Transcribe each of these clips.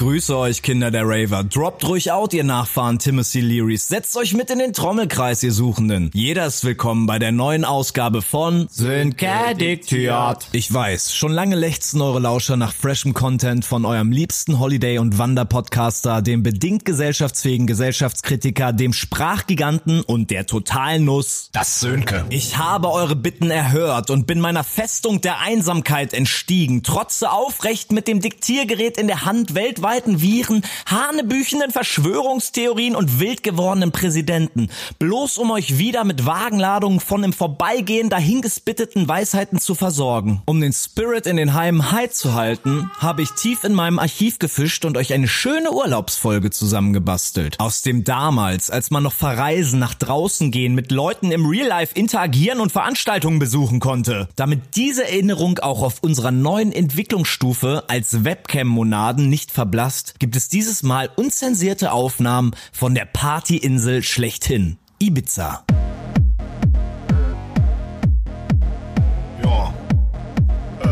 Grüße euch, Kinder der Raver. Droppt ruhig out, ihr Nachfahren Timothy Learys. Setzt euch mit in den Trommelkreis, ihr Suchenden. Jeder ist willkommen bei der neuen Ausgabe von Synkadiktiert. Ich weiß, schon lange lechzen eure Lauscher nach freshem Content von eurem liebsten Holiday- und Wanderpodcaster, dem bedingt gesellschaftsfähigen Gesellschaftskritiker, dem Sprachgiganten und der totalen Nuss. Das Sönke. Ich habe eure Bitten erhört und bin meiner Festung der Einsamkeit entstiegen, trotze aufrecht mit dem Diktiergerät in der Hand weltweiten Viren, hanebüchenden Verschwörungstheorien und wild Präsidenten, bloß um euch wieder mit Wagenladungen von im Vorbeigehen dahingespitteten Weisheiten zu versorgen. Um den Spirit in den Heimen high zu halten, habe ich tief in meinem Archiv gefischt und euch eine schöne Urlaubsfolge zusammengebastelt. Aus dem damals, als man noch verreisen, nach draußen gehen, mit Leuten im Real Life interagieren und Veranstaltungen besuchen konnte. Damit diese Erinnerung auch auf unserer neuen Entwicklungsstufe als Webcam-Monaden nicht verblasst, gibt es dieses Mal unzensierte Aufnahmen von der Partyinsel schlechthin. Ibiza. Ja. Äh,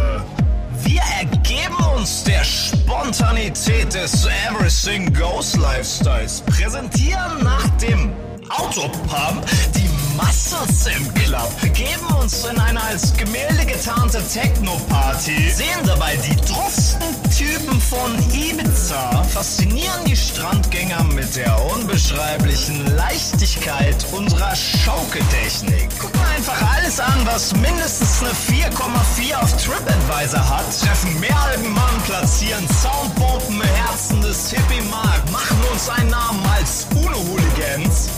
wir ergeben uns der Spontanität des Everything Goes Lifestyles. Präsentieren nach dem Autopump die Muscles im Club. Geben uns in eine als Gemälde getarnte Techno-Party. Sehen dabei die doofsten Typen von Ibiza. Faszinieren die Strandgänger mit der unbeschreiblichen Leichtigkeit unserer Schaukeltechnik. Gucken einfach alles an, was mindestens eine 4,4 auf TripAdvisor hat. Treffen mehr Algenmann, platzieren Soundbomben im Herzen des Hippie-Markt. Machen uns einen Namen als UNO-Hooligans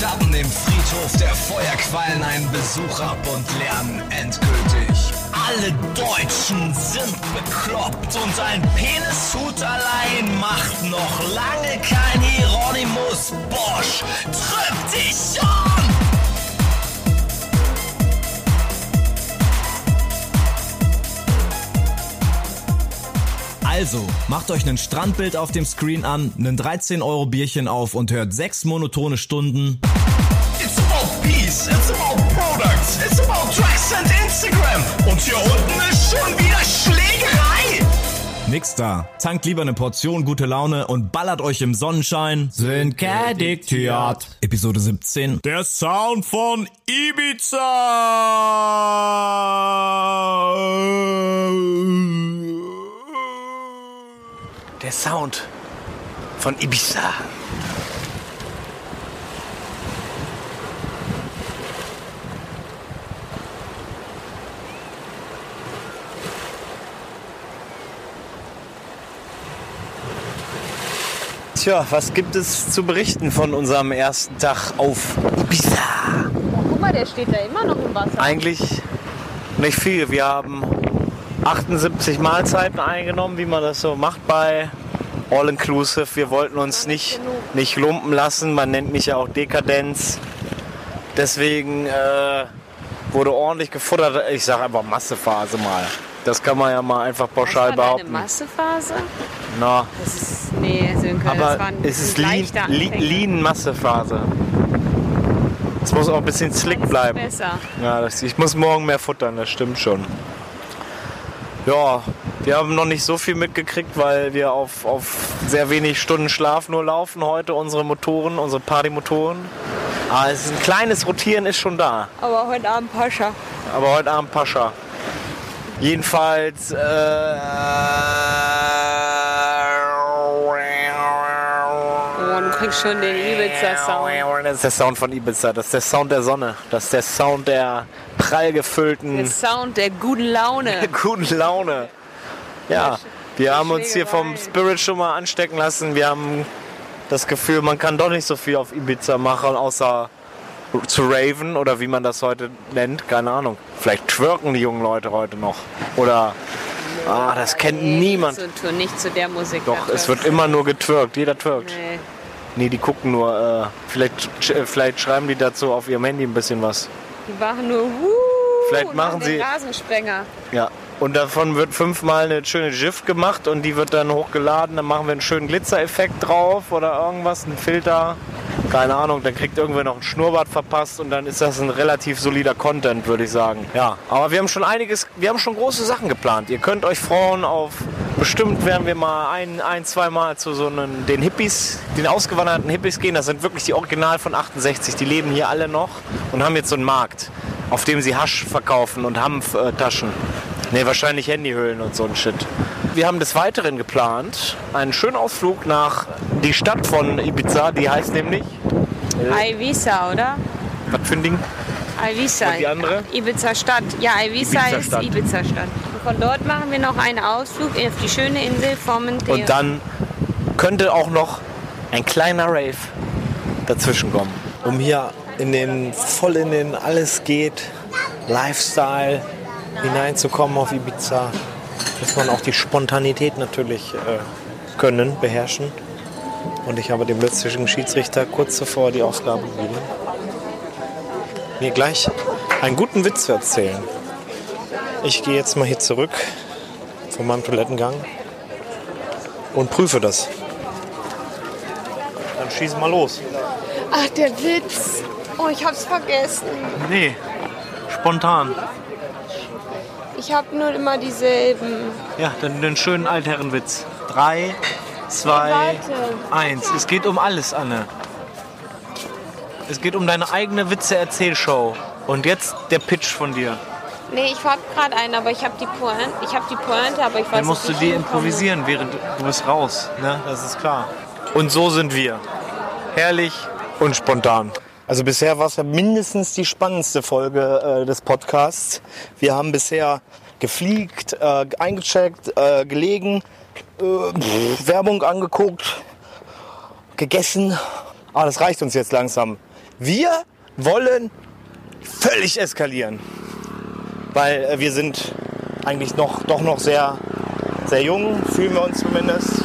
starten dem Friedhof der Feuerquallen einen Besuch ab und lernen endgültig. Alle Deutschen sind bekloppt und ein Penishut allein macht noch lange kein Hieronymus Bosch. Trüpp dich an! Also, macht euch ein Strandbild auf dem Screen an, einen 13 Euro Bierchen auf und hört sechs monotone Stunden. It's about peace, it's about products, it's about tracks and Instagram. Und hier unten ist schon wieder Schlägerei. Nix da. Tankt lieber eine Portion gute Laune und ballert euch im Sonnenschein. Synkadiktiert. Episode 17. Der Sound von Ibiza. Der Sound von Ibiza. Tja, was gibt es zu berichten von unserem ersten Tag auf Ibiza? Oh, guck mal, der steht da immer noch im Wasser. Eigentlich nicht viel. Wir haben 78 Mahlzeiten eingenommen, wie man das so macht bei All Inclusive. Wir wollten uns nicht, nicht lumpen lassen. Man nennt mich ja auch Dekadenz. Deswegen äh, wurde ordentlich gefuttert. Ich sage einfach Massephase mal. Das kann man ja mal einfach pauschal das war behaupten. Eine Massephase? Na, Das ist, nee, Sönke, das aber war ein, es ist ein Lean, Lean, Massephase. Es muss auch ein bisschen slick Das ist bleiben. Besser. Ja, das, ich muss morgen mehr futtern, das stimmt schon. Ja, wir haben noch nicht so viel mitgekriegt, weil wir auf, auf sehr wenig Stunden Schlaf nur laufen heute, unsere Motoren, unsere Partymotoren. Aber es ist ein kleines Rotieren ist schon da. Aber heute Abend Pascha. Aber heute Abend Pascha. Jedenfalls. Äh, Oh, du kriegst schon den Ibiza-Sound. Das ist der Sound von Ibiza, das ist der Sound der Sonne, das ist der Sound der prall gefüllten, Der Sound der guten Laune. guten Laune. Ja, wir haben uns hier vom. Spirit schon mal anstecken lassen. Wir haben das Gefühl, man kann doch nicht so viel auf Ibiza machen, außer zu raven oder wie man das heute nennt, keine Ahnung. Vielleicht twerken die jungen Leute heute noch. Oder, ah, das kennt niemand. So, tu nicht zu der Musik. Doch, es wird immer nur getwerkt, jeder twerkt. Nee. Nee, die gucken nur, äh, vielleicht, sch- vielleicht schreiben die dazu auf ihrem Handy ein bisschen was. Die machen nur Wuh Vielleicht machen sie- Rasensprenger. Ja. Und davon wird fünfmal eine schöne GIF gemacht und die wird dann hochgeladen. Dann machen wir einen schönen Glitzereffekt drauf oder irgendwas, einen Filter. keine Ahnung, dann kriegt irgendwer noch ein Schnurrbart verpasst und dann ist das ein relativ solider Content, würde ich sagen. Ja, aber wir haben schon einiges, wir haben schon große Sachen geplant. Ihr könnt euch freuen auf, bestimmt werden wir mal ein, ein zwei Mal zu so einen, den Hippies, den ausgewanderten Hippies gehen. Das sind wirklich die Original von 68, die leben hier alle noch und haben jetzt so einen Markt, auf dem sie Hasch verkaufen und Hanftaschen. Ne, wahrscheinlich Handyhüllen und so ein Shit. Wir haben des Weiteren geplant, einen schönen Ausflug nach die Stadt von Ibiza, die heißt nämlich, Ibiza, oder? was für ein Ding? Ibiza. Und die andere? Ibiza Stadt. Ja, Ibiza, Ibiza ist Stadt. Ibiza Stadt. Und von dort machen wir noch einen Ausflug auf die schöne Insel Formentera. Und dann könnte auch noch ein kleiner Rave dazwischen kommen. Um hier in den, voll in den alles geht, Lifestyle hineinzukommen auf Ibiza, muss man auch die Spontanität natürlich äh, können, beherrschen. Und ich habe dem plötzlichen Schiedsrichter kurz zuvor die Aufgabe gegeben, mir gleich einen guten Witz zu erzählen. Ich gehe jetzt mal hier zurück von meinem Toilettengang und prüfe das. Dann schieß mal los. Ach, der Witz. Oh, ich hab's vergessen. Nee, spontan. Ich hab nur immer dieselben. Ja, dann den schönen Altherrenwitz. Drei, zwei, Warte. eins. Es geht um alles, Anne. Es geht um deine eigene Witze-Erzählshow. Und jetzt der Pitch von dir. Nee, ich hab gerade einen, aber ich hab die Pointe. Ich hab die Pointe, aber ich weiß Dann musst du nicht, die improvisieren, während du bist raus. Ne? Das ist klar. Und so sind wir. Herrlich und spontan. Also bisher war es ja mindestens die spannendste Folge äh, des Podcasts. Wir haben bisher gefliegt, äh, eingecheckt, äh, gelegen, äh, pff, Werbung angeguckt, gegessen. Aber das reicht uns jetzt langsam. Wir wollen völlig eskalieren. Weil äh, wir sind eigentlich noch, doch noch sehr, sehr jung, fühlen wir uns zumindest.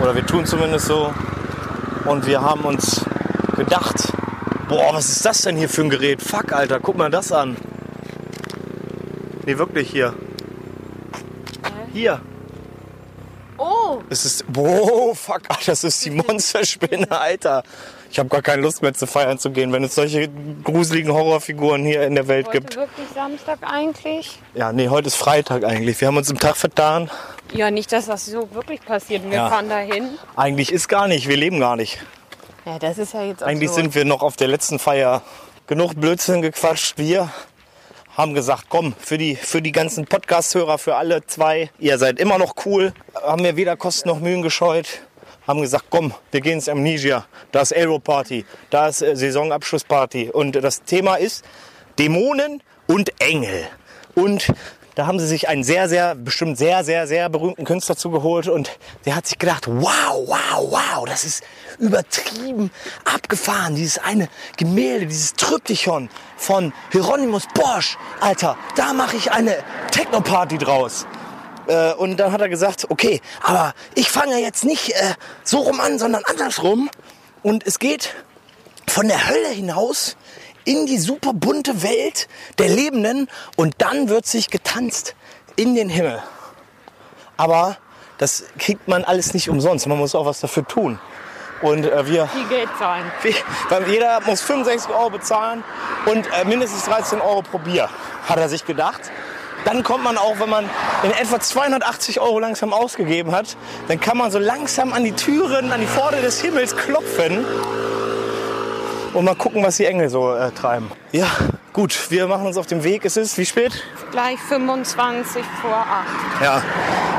Oder wir tun zumindest so. Und wir haben uns gedacht, boah, was ist das denn hier für ein Gerät? Fuck, Alter, guck mal das an. Nee, wirklich hier. Hier. Oh, Es ist, boah, fuck, Alter, das ist die Monsterspinne, Alter. Ich habe gar keine Lust mehr zu feiern zu gehen, wenn es solche gruseligen Horrorfiguren hier in der Welt heute gibt. wirklich Samstag eigentlich? Ja, nee, heute ist Freitag eigentlich. Wir haben uns im Tag vertan. Ja, nicht, dass das so wirklich passiert. Wir Ja. fahren dahin. Eigentlich ist gar nicht, wir leben gar nicht. Ja, das ist ja jetzt Eigentlich absurd. sind wir noch auf der letzten Feier. Genug Blödsinn gequatscht. Wir haben gesagt, komm, für die, für die ganzen Podcast-Hörer, für alle zwei, ihr seid immer noch cool. Haben wir weder Kosten noch Mühen gescheut. Haben gesagt, komm, wir gehen ins Amnesia. Da ist Aero-Party, da ist äh, Saisonabschlussparty. Und das Thema ist Dämonen und Engel. Und da haben sie sich einen sehr, sehr, bestimmt sehr, sehr, sehr berühmten Künstler zugeholt und der hat sich gedacht, wow, wow, wow, das ist übertrieben abgefahren. Dieses eine Gemälde, dieses Tryptychon von Hieronymus Bosch. Alter, da mache ich eine Techno-Party draus. Äh, und dann hat er gesagt, okay, aber ich fange jetzt nicht äh, so rum an, sondern andersrum. Und es geht von der Hölle hinaus in die super bunte Welt der Lebenden und dann wird sich getanzt in den Himmel. Aber das kriegt man alles nicht umsonst. Man muss auch was dafür tun. Und äh, wir, viel Geld zahlen. weil jeder muss 65 Euro bezahlen und äh, mindestens 13 Euro pro Bier, hat er sich gedacht. Dann kommt man auch, wenn man in etwa 280 Euro langsam ausgegeben hat, dann kann man so langsam an die Türen, an die Pforte des Himmels klopfen und mal gucken, was die Engel so äh, treiben. Ja, gut, wir machen uns auf den Weg. Es ist wie spät? Gleich 25 vor 8. Ja,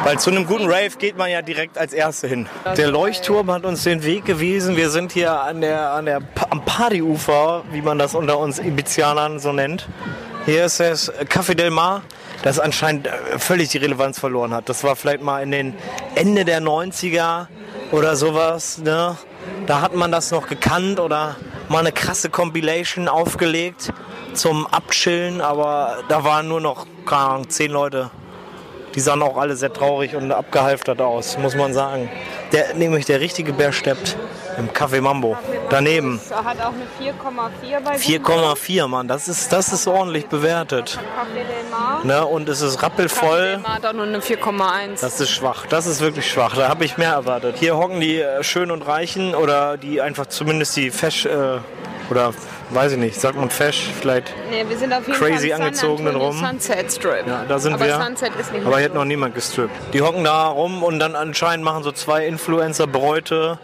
weil zu einem guten Rave geht man ja direkt als Erste hin. Der Leuchtturm hat uns den Weg gewiesen. Wir sind hier an der, an der, am Partyufer, wie man das unter uns Ibizianern so nennt. Hier ist das Café Del Mar, das anscheinend äh, völlig die Relevanz verloren hat. Das war vielleicht mal in den Ende der 90er oder sowas. Ne? Da hat man das noch gekannt oder mal eine krasse Compilation aufgelegt zum Abchillen, aber da waren nur noch, keine Ahnung, zehn Leute. Die sahen auch alle sehr traurig und abgehalftert aus, muss man sagen. Der, nämlich der richtige Bär steppt, Im Café Mambo. Daneben. Das hat auch eine 4,4 bei 4,4, Mann. Das ist, das ist ordentlich bewertet. Ne? Und es ist rappelvoll. Del Mar hat auch nur eine 4,1. Das ist schwach. Das ist wirklich schwach. Da habe ich mehr erwartet. Hier hocken die äh, Schön und Reichen oder die einfach zumindest die Fesch äh, oder weiß ich nicht, sagt man Fesch, vielleicht. Nee, wir sind auf jeden Crazy Fall angezogenen rum. Sunset Strip. Ja, da sind Aber wir. Sunset ist nicht Aber hier hat noch niemand gestrippt. Die hocken da rum und dann anscheinend machen so zwei Influencer Bräute,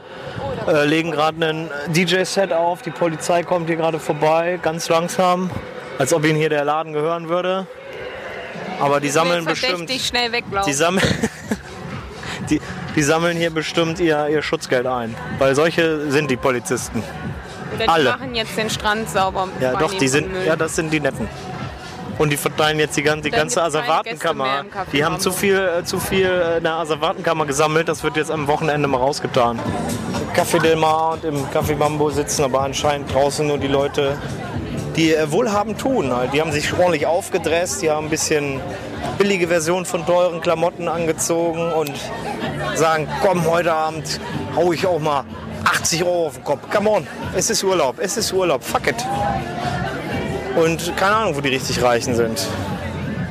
äh, legen gerade einen DJ-Set auf. Die Polizei kommt hier gerade vorbei, ganz langsam, als ob ihnen hier der Laden gehören würde. Aber die sammeln bestimmt. schnell weglaufen. Die sammeln, die, die sammeln hier bestimmt ihr, ihr Schutzgeld ein. Weil solche sind die Polizisten. Oder die alle. machen jetzt den Strand sauber. Ja, doch, die sind, Müll. ja, das sind die Netten. Und die verteilen jetzt die ganze, die ganze Asservatenkammer. Die haben zu viel, äh, zu viel äh, in der Asservatenkammer gesammelt. Das wird jetzt am Wochenende mal rausgetan. Im Café Del Mar und im Café Mambo sitzen aber anscheinend draußen nur die Leute, die äh, wohlhabend tun. Halt. Die haben sich ordentlich aufgedresst, die haben ein bisschen billige Version von teuren Klamotten angezogen und sagen, komm, heute Abend hau ich auch mal 80 Euro auf den Kopf. Come on, es ist Urlaub, es ist Urlaub, fuck it. Und keine Ahnung, wo die richtig Reichen sind.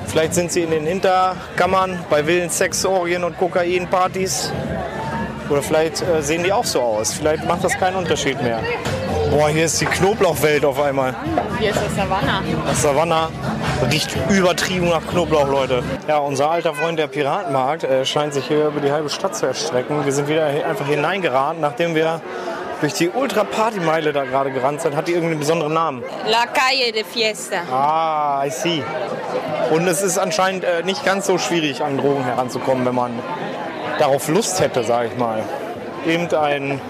Vielleicht sind sie in den Hinterkammern bei wilden Sexorgien und Kokainpartys. Oder vielleicht äh, sehen die auch so aus. Vielleicht macht das keinen Unterschied mehr. Boah, hier ist die Knoblauchwelt auf einmal. Hier ist das Savannah. Das Savannah riecht übertrieben nach Knoblauch, Leute. Ja, unser alter Freund der Piratenmarkt äh, scheint sich hier über die halbe Stadt zu erstrecken. Wir sind wieder einfach hineingeraten, nachdem wir durch die Ultra-Party-Meile da gerade gerannt sind. Hat die irgendeinen besonderen Namen? La Calle de Fiesta. Ah, I see. Und es ist anscheinend äh, nicht ganz so schwierig, an Drogen heranzukommen, wenn man darauf Lust hätte, sage ich mal. Eben ein,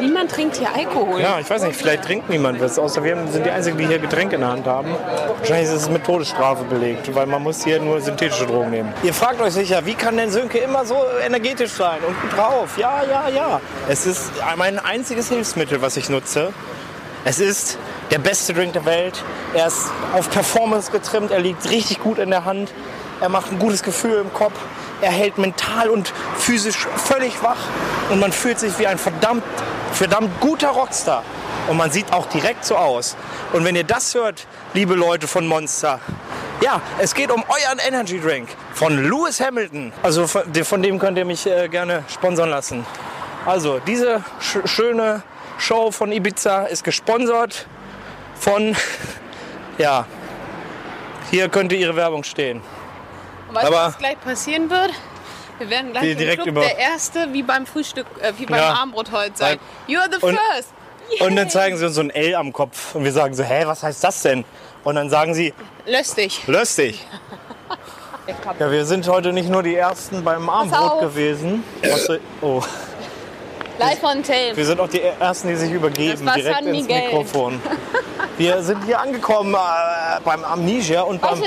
Niemand trinkt hier Alkohol. ja, ich weiß nicht, vielleicht trinkt niemand was, außer wir sind die Einzigen, die hier Getränke in der Hand haben. Wahrscheinlich ist es mit Todesstrafe belegt, weil man muss hier nur synthetische Drogen nehmen. Ihr fragt euch sicher, wie kann denn Sönke immer so energetisch sein und gut drauf? Ja, ja, ja. Es ist mein einziges Hilfsmittel, was ich nutze. Es ist der beste Drink der Welt. Er ist auf Performance getrimmt, er liegt richtig gut in der Hand. Er macht ein gutes Gefühl im Kopf. Er hält mental und physisch völlig wach. Und man fühlt sich wie ein verdammt, verdammt guter Rockstar. Und man sieht auch direkt so aus. Und wenn ihr das hört, liebe Leute von Monster, ja, es geht um euren Energy Drink von Lewis Hamilton. Also von, dem könnt ihr mich äh, gerne sponsern lassen. Also, diese sch schöne Show von Ibiza ist gesponsert von, ja, hier könnte ihre Werbung stehen. Und weißt du, Aber- was gleich passieren wird? Wir werden gleich im direkt Club über- der Erste, wie beim Frühstück, äh, wie beim Ja. Abendbrot heute sein. Weil- You're the Und- first. Und dann zeigen sie uns so ein L am Kopf und wir sagen so, hä, was heißt das denn? Und dann sagen sie, Löst dich. löst dich. Ja, wir sind heute nicht nur die Ersten beim auf. gewesen. Oh. Live on tape. Wir sind auch die Ersten, die sich übergeben, direkt ins Miguel. Mikrofon. Wir sind hier angekommen äh, beim Amnesia und beim soll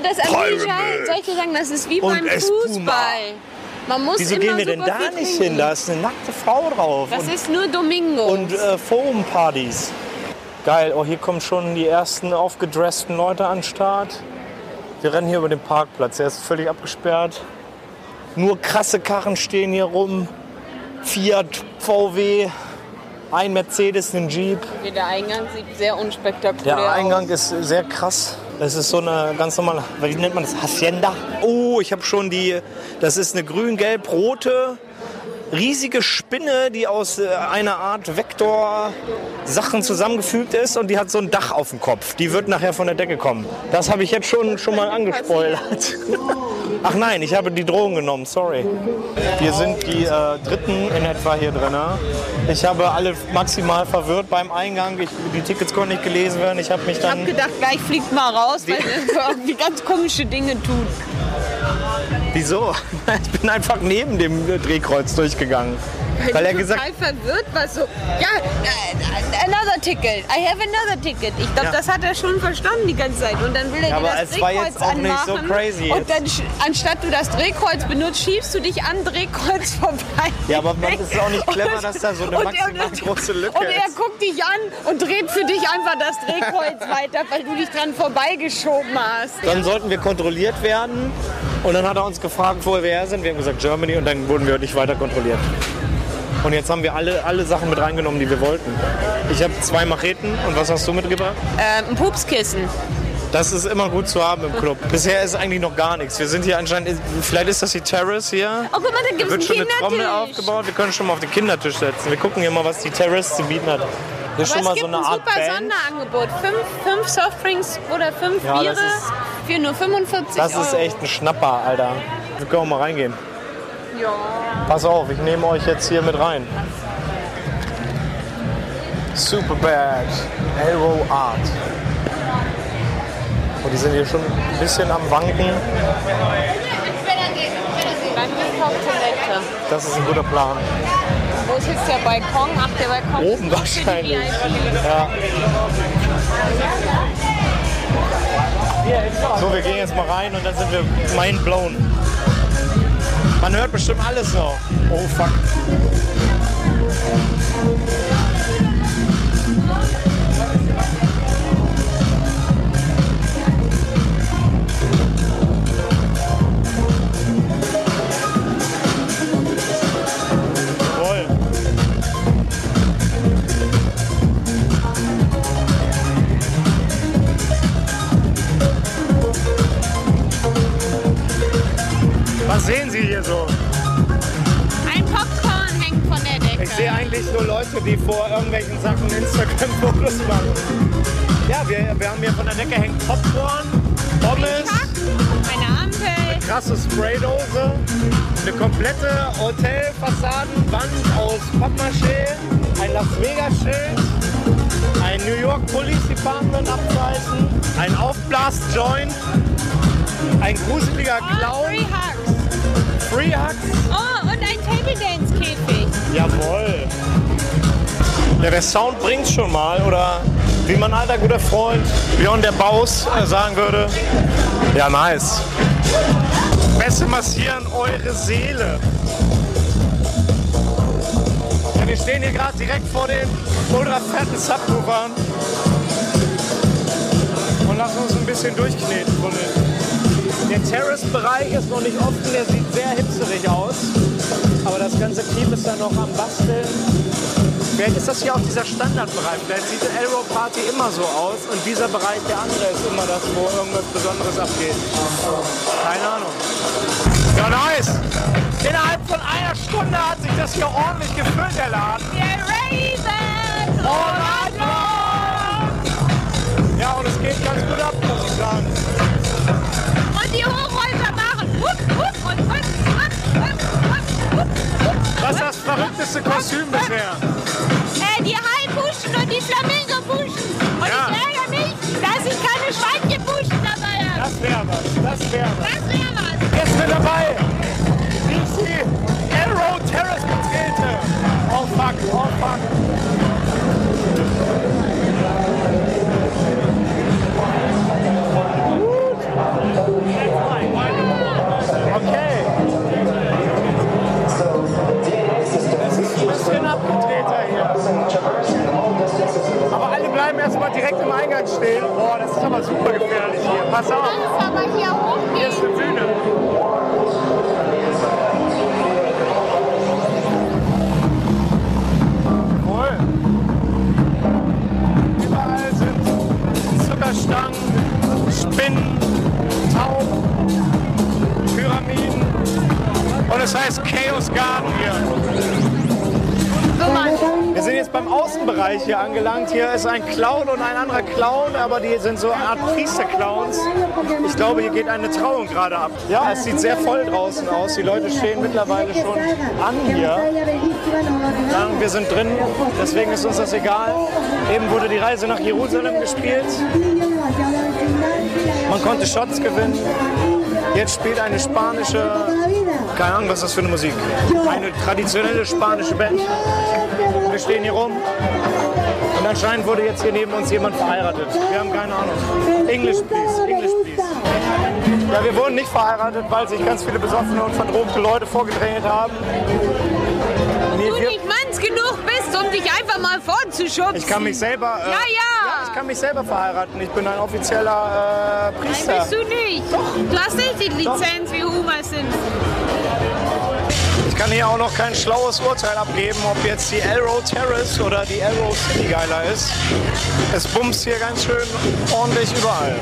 ich dir sagen, das ist wie Und beim. Fußball. Man muss Wieso gehen wir denn da nicht hin? Da ist eine nackte Frau drauf. Das und ist nur Domingo. und äh, Forum-Partys. Geil, oh, hier kommen schon die ersten aufgedressten Leute an den Start. Wir rennen hier über den Parkplatz, er ist völlig abgesperrt. Nur krasse Karren stehen hier rum. Fiat, VW, ein Mercedes, ein Jeep. Der Eingang sieht sehr unspektakulär Der Eingang aus. ist sehr krass. Das ist so eine ganz normale, wie nennt man das? Hacienda? Oh, ich habe schon die, das ist eine grün-gelb-rote, riesige Spinne, die aus äh, einer Art Vektor-Sachen zusammengefügt ist und die hat so ein Dach auf dem Kopf. Die wird nachher von der Decke kommen. Das habe ich jetzt schon, schon mal angespoilert. Ach nein, ich habe die Drogen genommen, sorry. Wir sind die äh, Dritten in etwa hier drin. Ich habe alle maximal verwirrt beim Eingang. Ich, die Tickets konnten nicht gelesen werden. Ich habe mich Ich hab dann... gedacht, gleich fliegt mal raus, weil irgendwie ganz komische Dinge tut. Wieso? Ich bin einfach neben dem Drehkreuz durchgegangen. Weil er gesagt total verwirrt war so, ja, äh, another ticket, I have another ticket. Ich glaube, Ja. das hat er schon verstanden die ganze Zeit. Und dann will er Ja, dir das Drehkreuz jetzt auch nicht so anmachen. crazy Und dann, anstatt du das Drehkreuz benutzt, schiebst du dich an Drehkreuz vorbei. Ja, aber man ist auch nicht clever, dass da so eine Und maximal er- große Lücke Und er ist. guckt dich an und dreht für dich einfach das Drehkreuz weiter, weil du dich dran vorbeigeschoben hast. Dann sollten wir kontrolliert werden. Und dann hat er uns gefragt, wo wir her sind. Wir haben gesagt Germany und dann wurden wir nicht weiter kontrolliert. Und jetzt haben wir alle, alle Sachen mit reingenommen, die wir wollten. Ich habe zwei Macheten und was hast du mitgebracht? Ähm, ein Pupskissen. Das ist immer gut zu haben im Club. Bisher ist eigentlich noch gar nichts. Wir sind hier anscheinend, vielleicht ist das die Terrace hier. Oh, guck mal, da gibt Wird es schon eine Trommel aufgebaut. Wir können schon mal auf den Kindertisch setzen. Wir gucken hier mal, was die Terrace zu bieten hat. Hier ist schon mal so eine ein Art super Band. Sonderangebot. Fünf, fünf Softdrinks oder fünf Ja, das Biere ist- für nur 45 Das Euro. ist echt ein Schnapper, Alter. Wir können auch mal reingehen. Ja. Pass auf, ich nehme euch jetzt hier mit rein. Superbad, Arrow Art. Und die sind hier schon ein bisschen am Wanken. Das ist ein guter Plan. Wo ist jetzt der Balkon? Ach, der Balkon Oben wahrscheinlich. Ja. So, wir gehen jetzt mal rein und dann sind wir mind blown. Man hört bestimmt alles noch. Oh fuck. Sie hier so? Ein Popcorn hängt von der Decke. Ich sehe eigentlich nur Leute, die vor irgendwelchen Sachen Instagram-Fotos machen. Ja, wir, wir haben hier von der Decke hängt Popcorn, Pommes, Eine Ampel. krasse Spraydose, eine komplette Hotelfassadenwand aus Pappmaché, ein Las Vegas-Schild, ein New York Police Department Abzeichen, ein Aufblas-Joint, ein gruseliger Clown, Free Hugs. Oh, und ein Table Dance Käfig. Jawohl. Ja, der Sound bringt schon mal, oder wie mein alter guter Freund Björn der Baus äh, sagen würde. Ja, nice. Beste massieren eure Seele. Ja, wir stehen hier gerade direkt vor den ultra fetten Subwoofern und lassen uns ein bisschen durchkneten von den. Der Terrace-Bereich ist noch nicht offen, der sieht sehr hipsterig aus. Aber das ganze Team ist da noch am Basteln. Vielleicht ist das hier auch dieser Standardbereich. Vielleicht sieht eine Aero Party immer so aus und dieser Bereich, der andere, ist immer das, wo irgendwas Besonderes abgeht. Keine Ahnung. Ja, nice! Innerhalb von einer Stunde hat sich das hier ordentlich gefüllt, der Laden. All night long! Ja, und es geht ganz gut ab, muss ich sagen. Verrückteste Kostüm bisher? Äh, die Haibuschen und die Flamingo-Buschen. Und Ja. ich ärgere mich, dass ich keine Schweinchenbuschen dabei habe. Das wäre was. Das wäre was. Das wäre was. Jetzt mit dabei. DC Arrow Terrace betrete. Oh fuck, oh fuck. Super gefährlich hier. Pass auf. Das aber hier Hier hochgehen. ist eine Bühne. Voll. Überall sind Zuckerstangen, Spinnen, Tauben, Pyramiden. Und es heißt Chaos Garden hier. Sind jetzt beim Außenbereich hier angelangt. Hier ist ein Clown und ein anderer Clown, aber die sind so eine Art Priesterclowns. Ich glaube, hier geht eine Trauung gerade ab. Ja, es sieht sehr voll draußen aus. Die Leute stehen mittlerweile schon an hier. Und wir sind drin, deswegen ist uns das egal. Eben wurde die Reise nach Jerusalem gespielt. Man konnte Shots gewinnen. Jetzt spielt eine spanische, keine Ahnung, was das für eine Musik? Eine traditionelle spanische Band. Wir stehen hier rum. Und anscheinend wurde jetzt hier neben uns jemand verheiratet. Wir haben keine Ahnung. English, please. English, please. Ja, wir wurden nicht verheiratet, weil sich ganz viele besoffene und verdruckte Leute vorgedrängelt haben. Wir, du nicht manns genug bist, um dich einfach mal vorzuschubsen. ich kann mich selber. Äh, Ja, ja. Ich kann mich selber verheiraten. Ich bin ein offizieller äh, Nein, Priester. bist du nicht. Du hast nicht die Lizenz wie Homer Simpson. Kann hier auch noch kein schlaues Urteil abgeben, ob jetzt die Arrow Terrace oder die Arrow City geiler ist. Es bumst hier ganz schön ordentlich überall.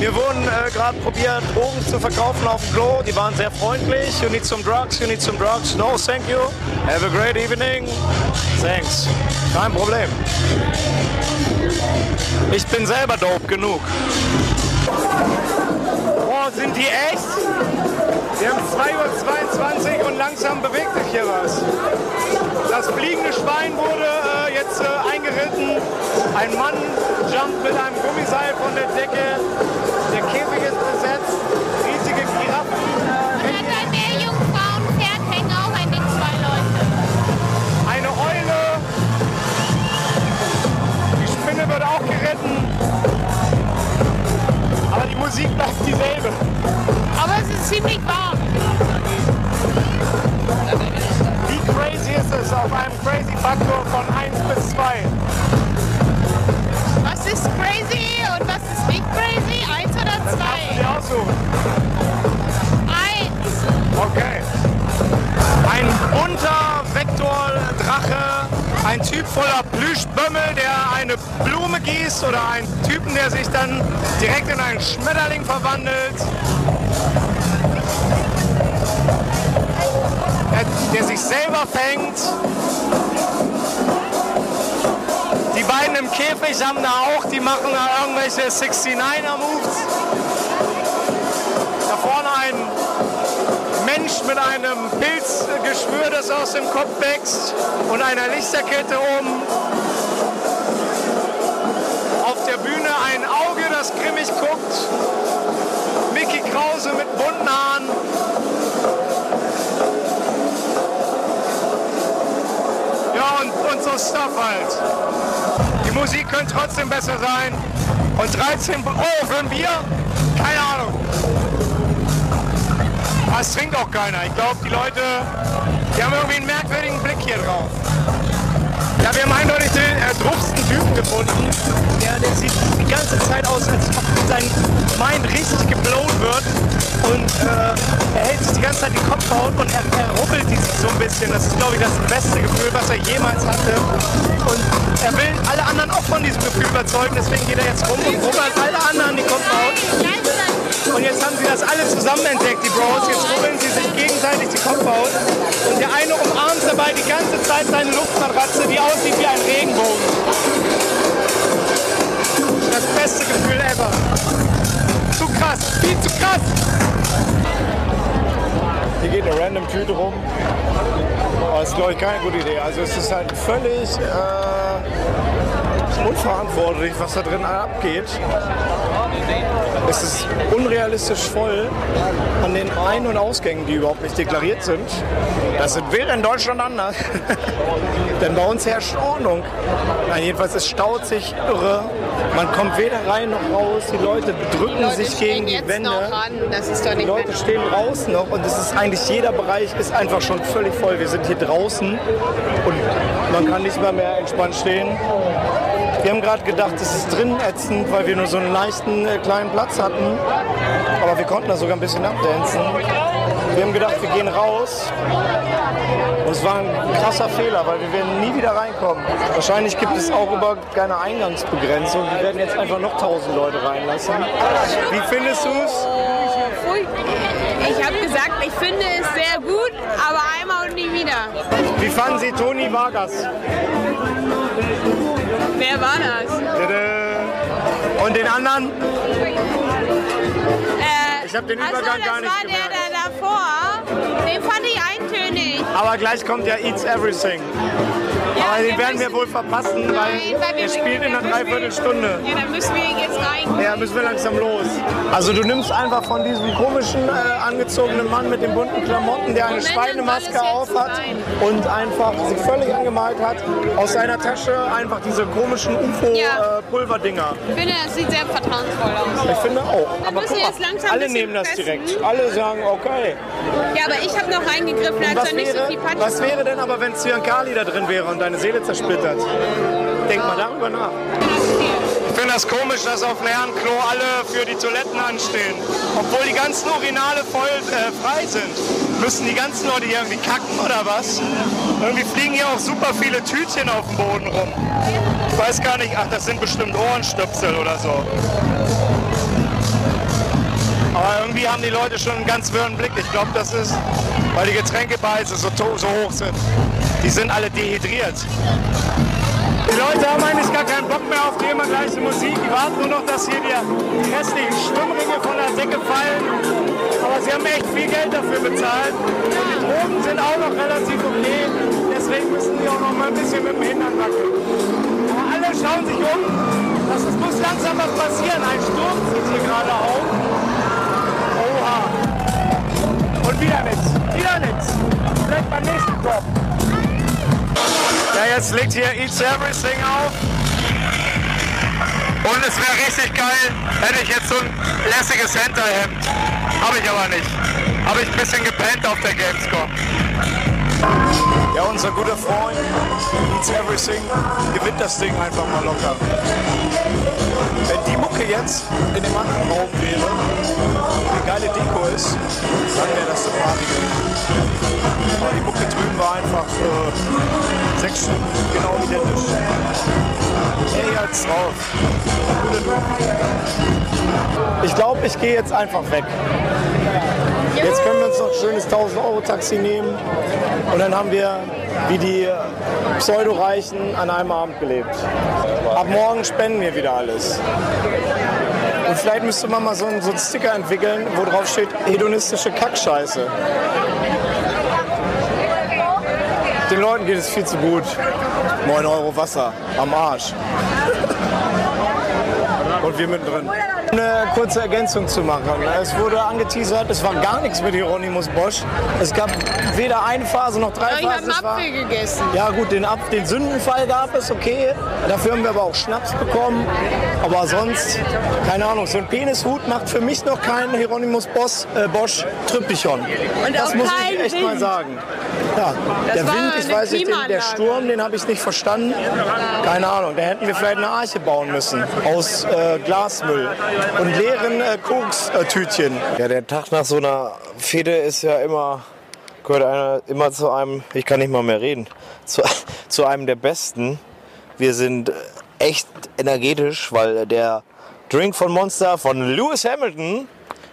Wir wurden äh, gerade probiert, Drogen zu verkaufen auf dem Klo. Die waren sehr freundlich. You need some drugs, you need some drugs. No, thank you. Have a great evening. Thanks. Kein Problem. Ich bin selber dope genug. Boah, sind die echt? Wir haben 2.22 Uhr und langsam bewegt sich hier was. Das fliegende Schwein wurde äh, jetzt äh, eingeritten. Ein Mann jumpt mit einem Gummiseil von der Decke. Der Käfig ist besetzt. Riesige Giraffen. Äh, An ein Meerjungfrauenpferd hängen auch an den zwei Leute. eine Eule. Die Spinne wird auch geritten. Aber die Musik bleibt dieselbe. Aber es ist ziemlich warm. Wie crazy ist es auf einem Crazy Faktor von 1 bis 2? Was ist crazy und was ist nicht crazy? Eins oder Das darfst du zwei? dir aussuchen. Eins. Okay. Ein bunter Vektordrache, ein Typ voller Plüschbömmel, der eine Blume gießt oder ein Typen, der sich dann direkt in einen Schmetterling verwandelt. Der, der sich selber fängt. Die beiden im Käfig haben da auch, die machen da irgendwelche 69er-Moves. Mit einem Pilzgeschwür, das aus dem Kopf wächst und einer Lichterkette um. Auf der Bühne ein Auge, das grimmig guckt. Mickey Krause mit bunten Haaren. Ja, und, und so Stuff halt. Die Musik könnte trotzdem besser sein. Und 13 Euro für ein Bier? Aber es trinkt auch keiner. Ich glaube, die Leute, die haben irgendwie einen merkwürdigen Blick hier drauf. Ja, wir haben eindeutig den erdruffsten Typen gefunden. Der, der sieht die ganze Zeit aus, als ob sein Mind richtig geblown wird. Und äh, er hält sich die ganze Zeit die Kopfhaut und er, er rubbelt die sich so ein bisschen. Das ist, glaube ich, das beste Gefühl, was er jemals hatte. Und er will alle anderen auch von diesem Gefühl überzeugen. Deswegen geht er jetzt rum und rubbelt alle anderen die Kopfhaut. Und jetzt haben sie das alle zusammen entdeckt, die Bros. Jetzt rubbeln sie sich gegenseitig die Kopfhaut. Und der eine umarmt dabei die ganze Zeit seine Luftmatratze, die aussieht wie ein Regenbogen. Das beste Gefühl ever. Zu krass, viel zu krass. Hier geht eine random Tüte rum. Das ist, glaube ich, keine gute Idee. Also es ist halt völlig äh, unverantwortlich, was da drin abgeht. Es ist unrealistisch voll an den Ein- und Ausgängen, die überhaupt nicht deklariert sind. Das wäre in Deutschland anders. Denn bei uns herrscht Ordnung. Nein, jedenfalls, es staut sich irre. Man kommt weder rein noch raus. Die Leute drücken Leute sich gegen die Wände. Die Leute mehr stehen draußen noch und es ist eigentlich jeder Bereich ist einfach schon völlig voll. Wir sind hier draußen und man kann nicht mal mehr entspannt stehen. Wir haben gerade gedacht, es ist drinnen ätzend, weil wir nur so einen leichten äh, kleinen Platz hatten. Aber wir konnten da sogar ein bisschen abdancen. Wir haben gedacht, wir gehen raus. Und es war ein krasser Fehler, weil wir werden nie wieder reinkommen. Wahrscheinlich gibt es auch überhaupt keine Eingangsbegrenzung. Wir werden jetzt einfach noch tausend Leute reinlassen. Wie findest du es? Ich habe gesagt, ich finde es sehr gut, aber einmal und nie wieder. Wie fanden Sie Toni Vargas? Wer war das? Und den anderen? Äh, Ich hab den ach so, Übergang gar nicht Das war der da davor. Den fand ich eintönig. Aber gleich kommt ja Eats Everything. Ja, Aber den werden wir wohl verpassen, Nein, weil weil wir er spielt in einer wir- Dreiviertelstunde. Ja, dann müssen wir jetzt rein. Ja, müssen wir langsam los. Also du nimmst einfach von diesem komischen äh, angezogenen Mann mit den bunten Klamotten, der eine Moment, Schweinemaske aufhat und einfach sich völlig angemalt hat, aus seiner Tasche einfach diese komischen Ja. UFO-Pulverdinger. Ich finde, das sieht sehr vertrauensvoll aus. ich finde auch. Aber guck mal, alle nehmen das pressen. direkt. Alle sagen, okay. Ja, aber ich habe noch reingegriffen, Was er nicht so wäre, viel was wäre denn aber, wenn Zyankali da drin wäre und deine Seele zersplittert? Denk mal darüber nach. Ich finde das komisch, dass auf dem Herrenklo alle für die Toiletten anstehen. Obwohl die ganzen Urinale voll äh, frei sind. Müssen die ganzen Leute hier irgendwie kacken oder was? Irgendwie fliegen hier auch super viele Tütchen auf dem Boden rum. Ich weiß gar nicht, ach, das sind bestimmt Ohrenstöpsel oder so. Aber irgendwie haben die Leute schon einen ganz wirren Blick. Ich glaube, das ist, weil die Getränkepreise so, so hoch sind. Die sind alle dehydriert. Die Leute haben eigentlich gar keinen Bock mehr auf die immer gleiche Musik. Die warten nur noch, dass hier die restlichen Schwimmringe von der Decke fallen. Aber sie haben echt viel Geld dafür bezahlt. Und die Drogen sind auch noch relativ okay. Deswegen müssen die auch noch mal ein bisschen mit dem Hintern wackeln. Aber alle schauen sich um. Das muss langsam was passieren. Ein Sturm zieht hier gerade auf. Wieder nichts. Wieder nichts. Vielleicht beim nächsten Kopf. Ja, jetzt legt hier Eats Everything auf. Und es wäre richtig geil, hätte ich jetzt so ein lässiges Hinterhemd. Habe ich aber nicht. Habe ich ein bisschen gepennt auf der Gamescom. Ja, unser guter Freund Eats Everything gewinnt das Ding einfach mal locker. Wenn die Mucke jetzt in dem anderen Raum wäre, eine geile Deko ist, dann wäre das eine Party. Aber die Mucke drüben war einfach äh, sechs Stunden genau identisch. Ey, als drauf. Ich glaube, ich gehe jetzt einfach weg. Jetzt können wir uns noch ein schönes 1000-Euro-Taxi nehmen und dann haben wir wie die Pseudoreichen an einem Abend gelebt. Ab morgen spenden wir wieder alles. Und vielleicht müsste man mal so einen, so einen Sticker entwickeln, wo drauf steht hedonistische Kackscheiße. Den Leuten geht es viel zu gut. 9 Euro Wasser am Arsch. Und wir mittendrin. Eine kurze Ergänzung zu machen. Es wurde angeteasert, es war gar nichts mit Hieronymus Bosch. Es gab weder eine Phase noch drei Ich habe Phasen. einen Es war- Apfel gegessen. ja gut, den, Ab den Sündenfall gab es, okay. Dafür haben wir aber auch Schnaps bekommen. Aber sonst, keine Ahnung, so ein Penishut macht für mich noch keinen Hieronymus Bosch, äh, Bosch Trüppichon. Und das muss ich echt Wind. mal sagen. Ja, Das der Wind, ich weiß nicht, den, der. Sturm, den habe ich nicht verstanden. Keine Ahnung, da hätten wir vielleicht eine Arche bauen müssen aus äh, Glasmüll und leeren äh, Kokstütchen. Ja, der Tag nach so einer Fehde ist ja immer gehört einer immer zu einem, ich kann nicht mal mehr reden, zu, zu einem der besten. Wir sind echt energetisch, weil der Drink von Monster von Lewis Hamilton,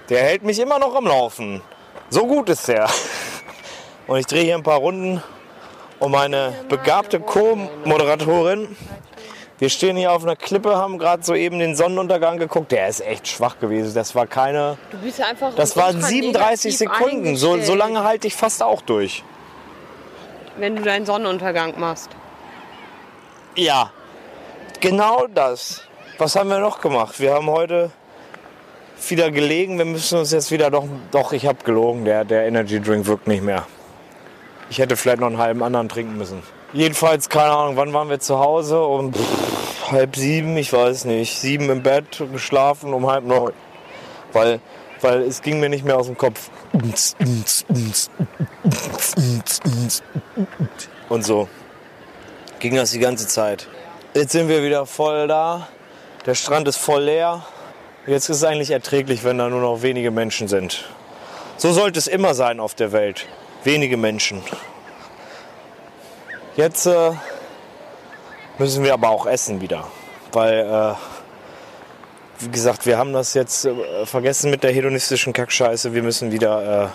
der hält mich immer noch am Laufen. So gut ist der. Und ich drehe hier ein paar Runden um meine begabte Co-Moderatorin. Wir stehen hier auf einer Klippe, haben gerade soeben den Sonnenuntergang geguckt. Der ist echt schwach gewesen. Das war keine. Du bist einfach Das waren ultra 37 negativ Sekunden. So, so lange halte ich fast auch durch. Wenn du deinen Sonnenuntergang machst. Ja, genau das. Was haben wir noch gemacht? Wir haben heute wieder gelegen. Wir müssen uns jetzt wieder doch. Doch, ich habe gelogen. Der, der Energy Drink wirkt nicht mehr. Ich hätte vielleicht noch einen halben anderen trinken müssen. Jedenfalls, keine Ahnung, wann waren wir zu Hause? Um pff, halb sieben, ich weiß nicht. Sieben im Bett, geschlafen um halb neun. Weil, weil es ging mir nicht mehr aus dem Kopf. Und so ging das die ganze Zeit. Jetzt sind wir wieder voll da. Der Strand ist voll leer. Jetzt ist es eigentlich erträglich, wenn da nur noch wenige Menschen sind. So sollte es immer sein auf der Welt. Wenige Menschen. Jetzt äh, müssen wir aber auch essen wieder. Weil, äh, wie gesagt, wir haben das jetzt äh, vergessen mit der hedonistischen Kackscheiße. Wir müssen wieder äh,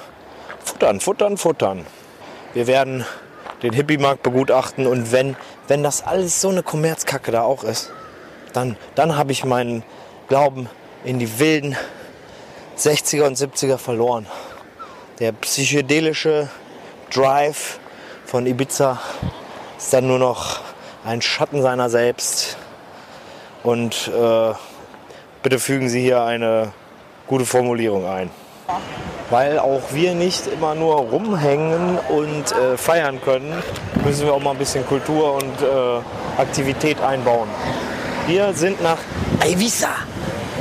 futtern, futtern, futtern. Wir werden den Hippie-Markt begutachten und wenn, wenn das alles so eine Kommerzkacke da auch ist, dann, dann habe ich meinen Glauben in die wilden 60er und 70er verloren. Der psychedelische Drive von Ibiza ist dann nur noch ein Schatten seiner selbst. Und äh, bitte fügen Sie hier eine gute Formulierung ein. Weil auch wir nicht immer nur rumhängen und äh, feiern können, müssen wir auch mal ein bisschen Kultur und äh, Aktivität einbauen. Wir sind nach Ibiza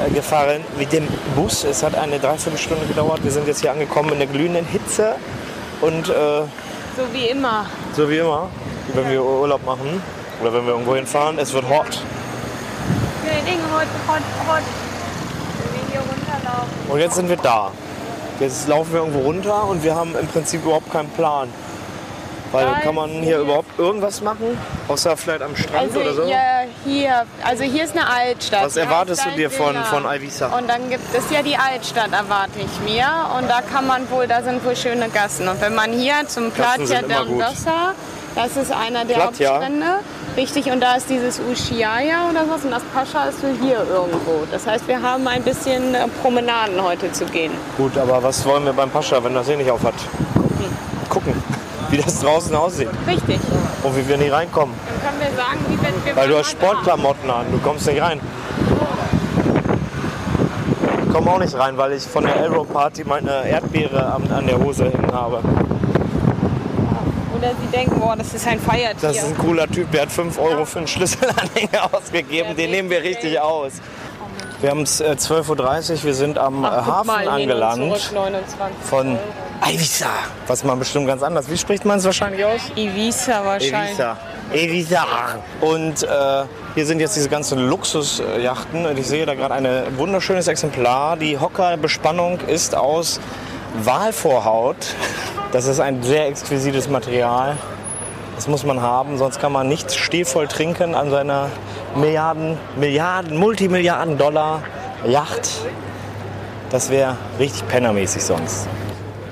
äh, gefahren mit dem Bus. Es hat eine Dreiviertelstunde gedauert. Wir sind jetzt hier angekommen in der glühenden Hitze und äh, So wie immer. so wie immer, wenn wir Urlaub machen oder wenn wir irgendwo hinfahren, es wird hot. Ja, Heading hot, hot, hot. Wenn wir hier runterlaufen. Und jetzt sind wir da. Jetzt laufen wir irgendwo runter und wir haben im Prinzip überhaupt keinen Plan. Weil Nein, kann man hier überhaupt irgendwas machen? Außer vielleicht am Strand Also oder so? ja, hier, also hier ist eine Altstadt. Was erwartest du dir von, von Ibiza? Und dann gibt es ja die Altstadt, erwarte ich mir. Und da kann man wohl, da sind wohl schöne Gassen. Und wenn man hier zum Platja d'Andossa, das ist einer der Platja? Hauptstrände. Richtig, und da ist dieses Ushuaia oder was. Und das Pascha ist wohl hier irgendwo. Das heißt, wir haben ein bisschen äh, Promenaden heute zu gehen. Gut, aber was wollen wir beim Pascha, wenn das hier nicht auf hat? Gucken, wie das draußen aussieht Richtig. und wie wir nicht reinkommen. Dann können wir sagen, wie wenn wir Weil du hast. Sportklamotten an, du kommst nicht rein. Ich komme auch nicht rein, weil ich von der Aero Party meine Erdbeere an, an der Hose hängen habe. Oder sie denken, boah, das ist ein Feiertier. Das ist ein cooler Typ, der hat 5 Euro für einen Schlüsselanhänger ausgegeben. Den nehmen wir richtig aus. Wir haben es äh, 12.30 Uhr, wir sind am Ach, Hafen mal, angelangt Zurück, 29 von Ibiza. Was man bestimmt ganz anders. Wie spricht man es wahrscheinlich aus? Ibiza wahrscheinlich. Ibiza. Ibiza. Und äh, hier sind jetzt diese ganzen Luxusjachten. Und ich sehe da gerade ein wunderschönes Exemplar. Die Hockerbespannung ist aus Walvorhaut. Das ist ein sehr exquisites Material. Das muss man haben, sonst kann man nicht stilvoll trinken an seiner Milliarden, Milliarden, Multimilliarden Dollar Yacht. Das wäre richtig pennermäßig sonst.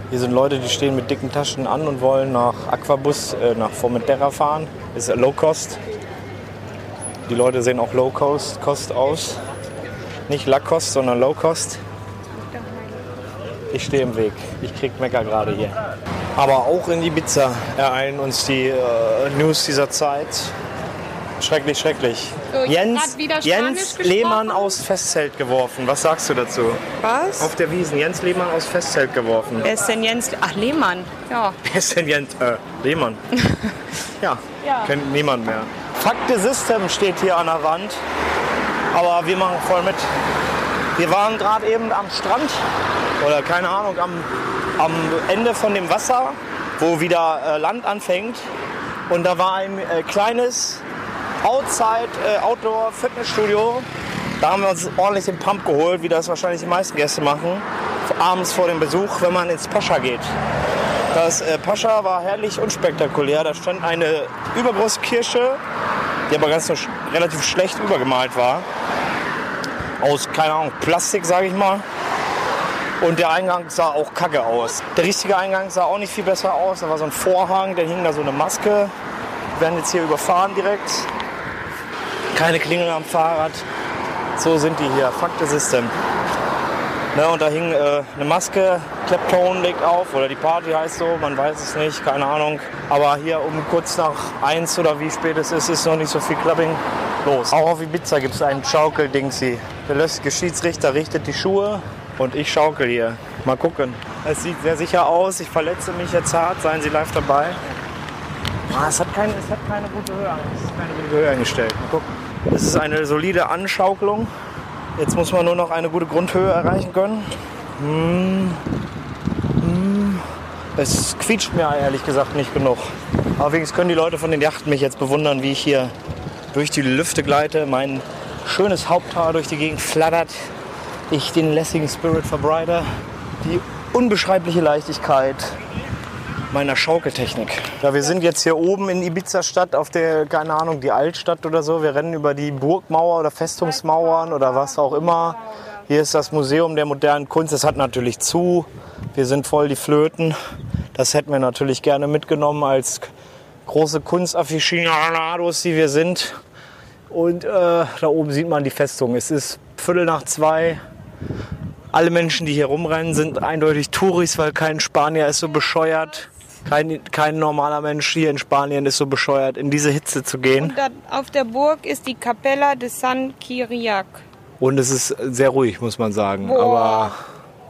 Hier sind Leute, die stehen mit dicken Taschen an und wollen nach Aquabus, äh, nach Formentera fahren. Ist Low Cost. Die Leute sehen auch Low Cost, Cost aus. Nicht Lacoste, sondern Low Cost. Ich stehe im Weg. Ich krieg Mecker gerade hier. Aber auch in Ibiza ereilen uns die äh, News dieser Zeit. Schrecklich, schrecklich. So, Jens, Jens. Lehmann aus Festzelt geworfen. Was sagst du dazu? Was? Auf der Wiesen. Jens Lehmann aus Festzelt geworfen. Wer ist denn Jens? Ach, Lehmann. Ja. Wer ist denn Jens äh, Lehmann? ja, Ja. kennt niemand mehr. Fuck the System steht hier an der Wand. Aber wir machen voll mit. Wir waren gerade eben am Strand oder keine Ahnung, am, am Ende von dem Wasser, wo wieder äh, Land anfängt. Und da war ein äh, kleines Outside äh, Outdoor Fitnessstudio. Da haben wir uns ordentlich den Pump geholt, wie das wahrscheinlich die meisten Gäste machen. Abends vor dem Besuch, wenn man ins Pascha geht. Das äh, Pascha war herrlich unspektakulär. Da stand eine übergroße Kirche, die aber ganz relativ schlecht übergemalt war. Aus, keine Ahnung, Plastik, sage ich mal. Und der Eingang sah auch kacke aus. Der richtige Eingang sah auch nicht viel besser aus. Da war so ein Vorhang, da hing da so eine Maske. Wir werden jetzt hier überfahren direkt. Keine Klingel am Fahrrad. So sind die hier. Fuck the system. Ne, und da hing äh, eine Maske, Claptone legt auf oder die Party heißt so, man weiß es nicht, keine Ahnung. Aber hier um kurz nach eins oder wie spät es ist, ist noch nicht so viel Clubbing los. Auch auf Ibiza gibt es einen Schaukeldingsi. Der löstige Schiedsrichter richtet die Schuhe und ich schaukel hier. Mal gucken. Es sieht sehr sicher aus, ich verletze mich jetzt hart, seien Sie live dabei. Ah, es, hat keine, es hat keine gute Höhe, es ist keine gute Höhe eingestellt. Mal gucken. Es ist eine solide Anschaukelung. Jetzt muss man nur noch eine gute Grundhöhe erreichen können. Hm. Hm. Es quietscht mir ehrlich gesagt nicht genug. Aber wenigstens können die Leute von den Yachten mich jetzt bewundern, wie ich hier durch die Lüfte gleite, mein schönes Haupthaar durch die Gegend flattert, ich den lässigen Spirit verbreite, die unbeschreibliche Leichtigkeit meiner Schaukeltechnik. Ja, wir sind jetzt hier oben in Ibiza-Stadt auf der, keine Ahnung, die Altstadt oder so. Wir rennen über die Burgmauer oder Festungsmauern oder was auch immer. Hier ist das Museum der modernen Kunst. Es hat natürlich zu. Wir sind voll die Flöten. Das hätten wir natürlich gerne mitgenommen als große Kunstaficionados, die wir sind. Und äh, da oben sieht man die Festung. Es ist Viertel nach zwei. Alle Menschen, die hier rumrennen, sind eindeutig Touris, weil kein Spanier ist so bescheuert. Kein, kein normaler Mensch hier in Spanien ist so bescheuert, in diese Hitze zu gehen. Auf der Burg ist die Capella de San Kiriak. Und es ist sehr ruhig, muss man sagen. Boah. Aber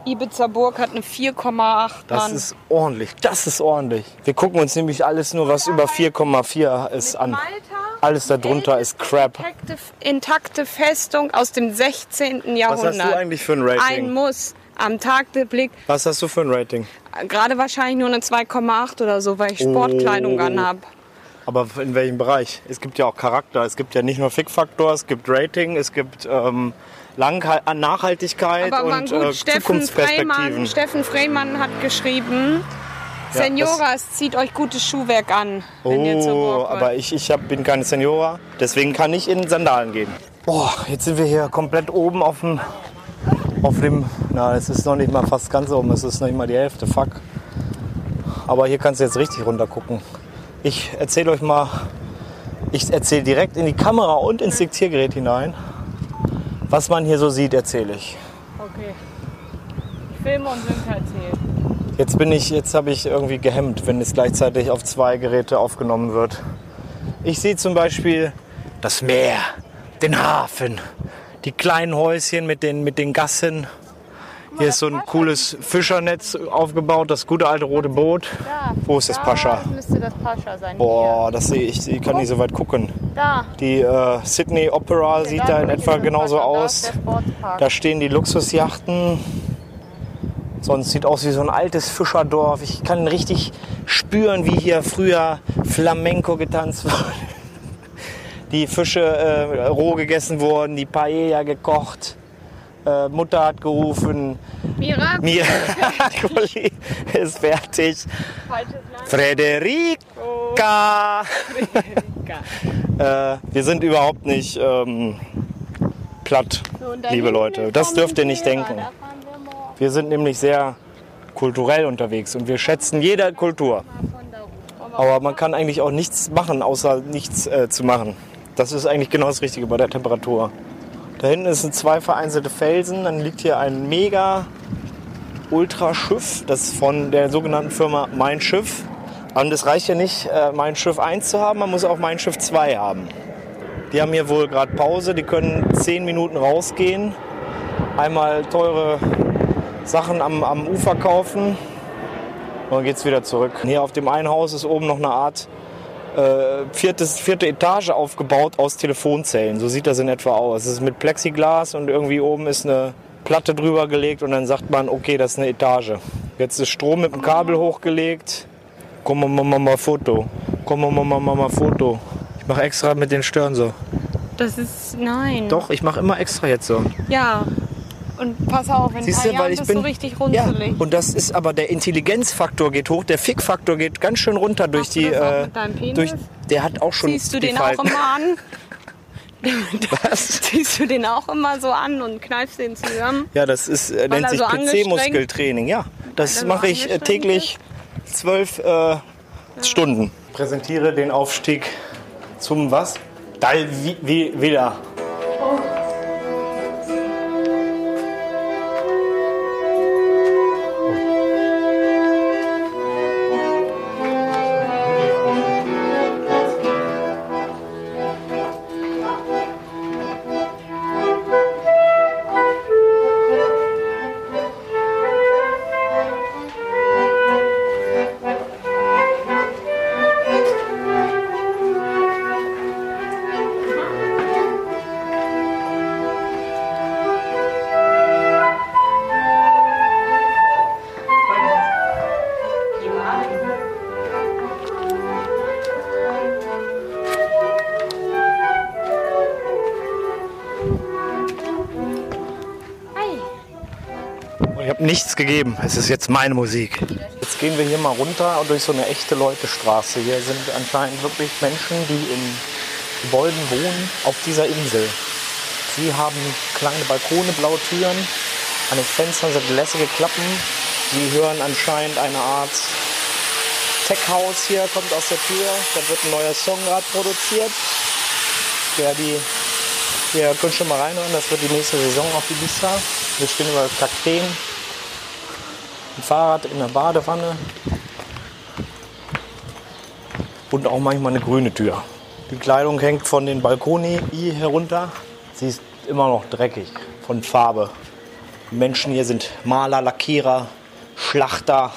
Ibiza Burg hat eine 4,8 das ist ordentlich. Das ist ordentlich. Wir gucken uns nämlich alles nur, was über 4,4 ist an. Alles darunter ist Crap. intakte, intakte Festung aus dem 16. Was Jahrhundert. hast du eigentlich für ein Ein Rating? Muss. Am Tag der Blick. Was hast du für ein Rating? Gerade wahrscheinlich nur eine 2,8 oder so, weil ich Sportkleidung Oh. anhab. Aber in welchem Bereich? Es gibt ja auch Charakter. Es gibt ja nicht nur Fick-Faktor, es gibt Rating, es gibt ähm, Lang Nachhaltigkeit Aber und gut, äh, Steffen Zukunftsperspektiven. Freymann, Steffen Freymann hat geschrieben, Ja, Senioras, zieht euch gutes Schuhwerk an, wenn ihr zur Oh, aber ich, ich hab, bin keine Seniora, deswegen kann ich in Sandalen gehen. Boah, jetzt sind wir hier komplett oben auf dem, auf dem, na, es ist noch nicht mal fast ganz oben, es ist noch nicht mal die Hälfte, fuck. Aber hier kannst du jetzt richtig runter gucken. Ich erzähle euch mal, ich erzähle direkt in die Kamera und ins Diktiergerät hinein. Was man hier so sieht, erzähle ich. Okay. Ich filme und Sönke erzählt. Jetzt bin ich, jetzt habe ich irgendwie gehemmt, wenn es gleichzeitig auf zwei Geräte aufgenommen wird. Ich sehe zum Beispiel das Meer, den Hafen, die kleinen Häuschen mit den, mit den Gassen. Hier ist so ein cooles Fischernetz aufgebaut, das gute alte rote Boot. Da. Wo ist das Pascha? Das müsste das Pascha sein. Boah, das sehe ich, ich kann nicht so weit gucken. Hier. Da. Die äh, Sydney Opera sieht da in etwa genauso Pascha, Da aus. Sportspark. Da stehen die Luxusjachten. Sonst sieht aus wie so ein altes Fischerdorf. Ich kann richtig spüren, wie hier früher Flamenco getanzt wurde. Die Fische äh, roh gegessen wurden, die Paella gekocht. Äh, Mutter hat gerufen, Mira, Miracoli ist fertig. Land. Frederica! äh, wir sind überhaupt nicht ähm, platt, So, liebe Leute. Das dürft ihr nicht denken. wir sind nämlich sehr kulturell unterwegs und wir schätzen jede Kultur. Aber man kann eigentlich auch nichts machen, außer nichts äh, zu machen. Das ist eigentlich genau das Richtige bei der Temperatur. Da hinten sind zwei vereinzelte Felsen, dann liegt hier ein mega Ultraschiff, das ist von der sogenannten Firma Mein Schiff. Und es reicht ja nicht, äh, Mein Schiff 1 zu haben, man muss auch Mein Schiff 2 haben. Die haben hier wohl gerade Pause, die können 10 Minuten rausgehen, einmal teure Sachen am, am Ufer kaufen und dann geht's wieder zurück. Hier auf dem einen Haus ist oben noch eine Art äh, viertes, vierte Etage aufgebaut aus Telefonzellen. So sieht das in etwa aus. Es ist mit Plexiglas und irgendwie oben ist eine Platte drüber gelegt und dann sagt man, okay, das ist eine Etage. Jetzt ist Strom mit dem Kabel hochgelegt. Komm mal, mal, mal Foto. Komm mal, mal, mal, mal Foto. Ich mache extra mit den Stirn so. Das ist, nein. Doch, ich mache immer extra jetzt so. Ja. Und pass auf, in ein Siehst paar du, weil Jahren ich bist bin du richtig ja, runzelig. und das ist aber der Intelligenzfaktor geht hoch, der Fickfaktor geht ganz schön runter durch du die das auch äh, mit deinem Penis? durch der hat auch schon Ziehst du den Falten. auch immer an? Was? Ziehst du den auch immer so an und kneifst den zusammen? Ja, das ist äh, nennt sich so PC-Muskeltraining. Ja, das er so mache ich täglich zwölf äh, Stunden. Präsentiere den Aufstieg zum was? Dal nichts gegeben. Es ist jetzt meine Musik. Jetzt gehen wir hier mal runter durch so eine echte Leutestraße. Hier sind anscheinend wirklich Menschen, die in Gebäuden wohnen auf dieser Insel. Sie haben kleine Balkone, blaue Türen. An den Fenstern sind lässige Klappen. Sie hören anscheinend eine Art Tech-House hier, kommt aus der Tür. Da wird ein neuer Song gerade produziert. Der die wir können schon mal reinhören, das wird die nächste Saison auf Ibiza. Wir stehen über Kakteen. Ein Fahrrad in der Badewanne. Und auch manchmal eine grüne Tür. Die Kleidung hängt von den Balkoni herunter. Sie ist immer noch dreckig von Farbe. Die Menschen hier sind Maler, Lackierer, Schlachter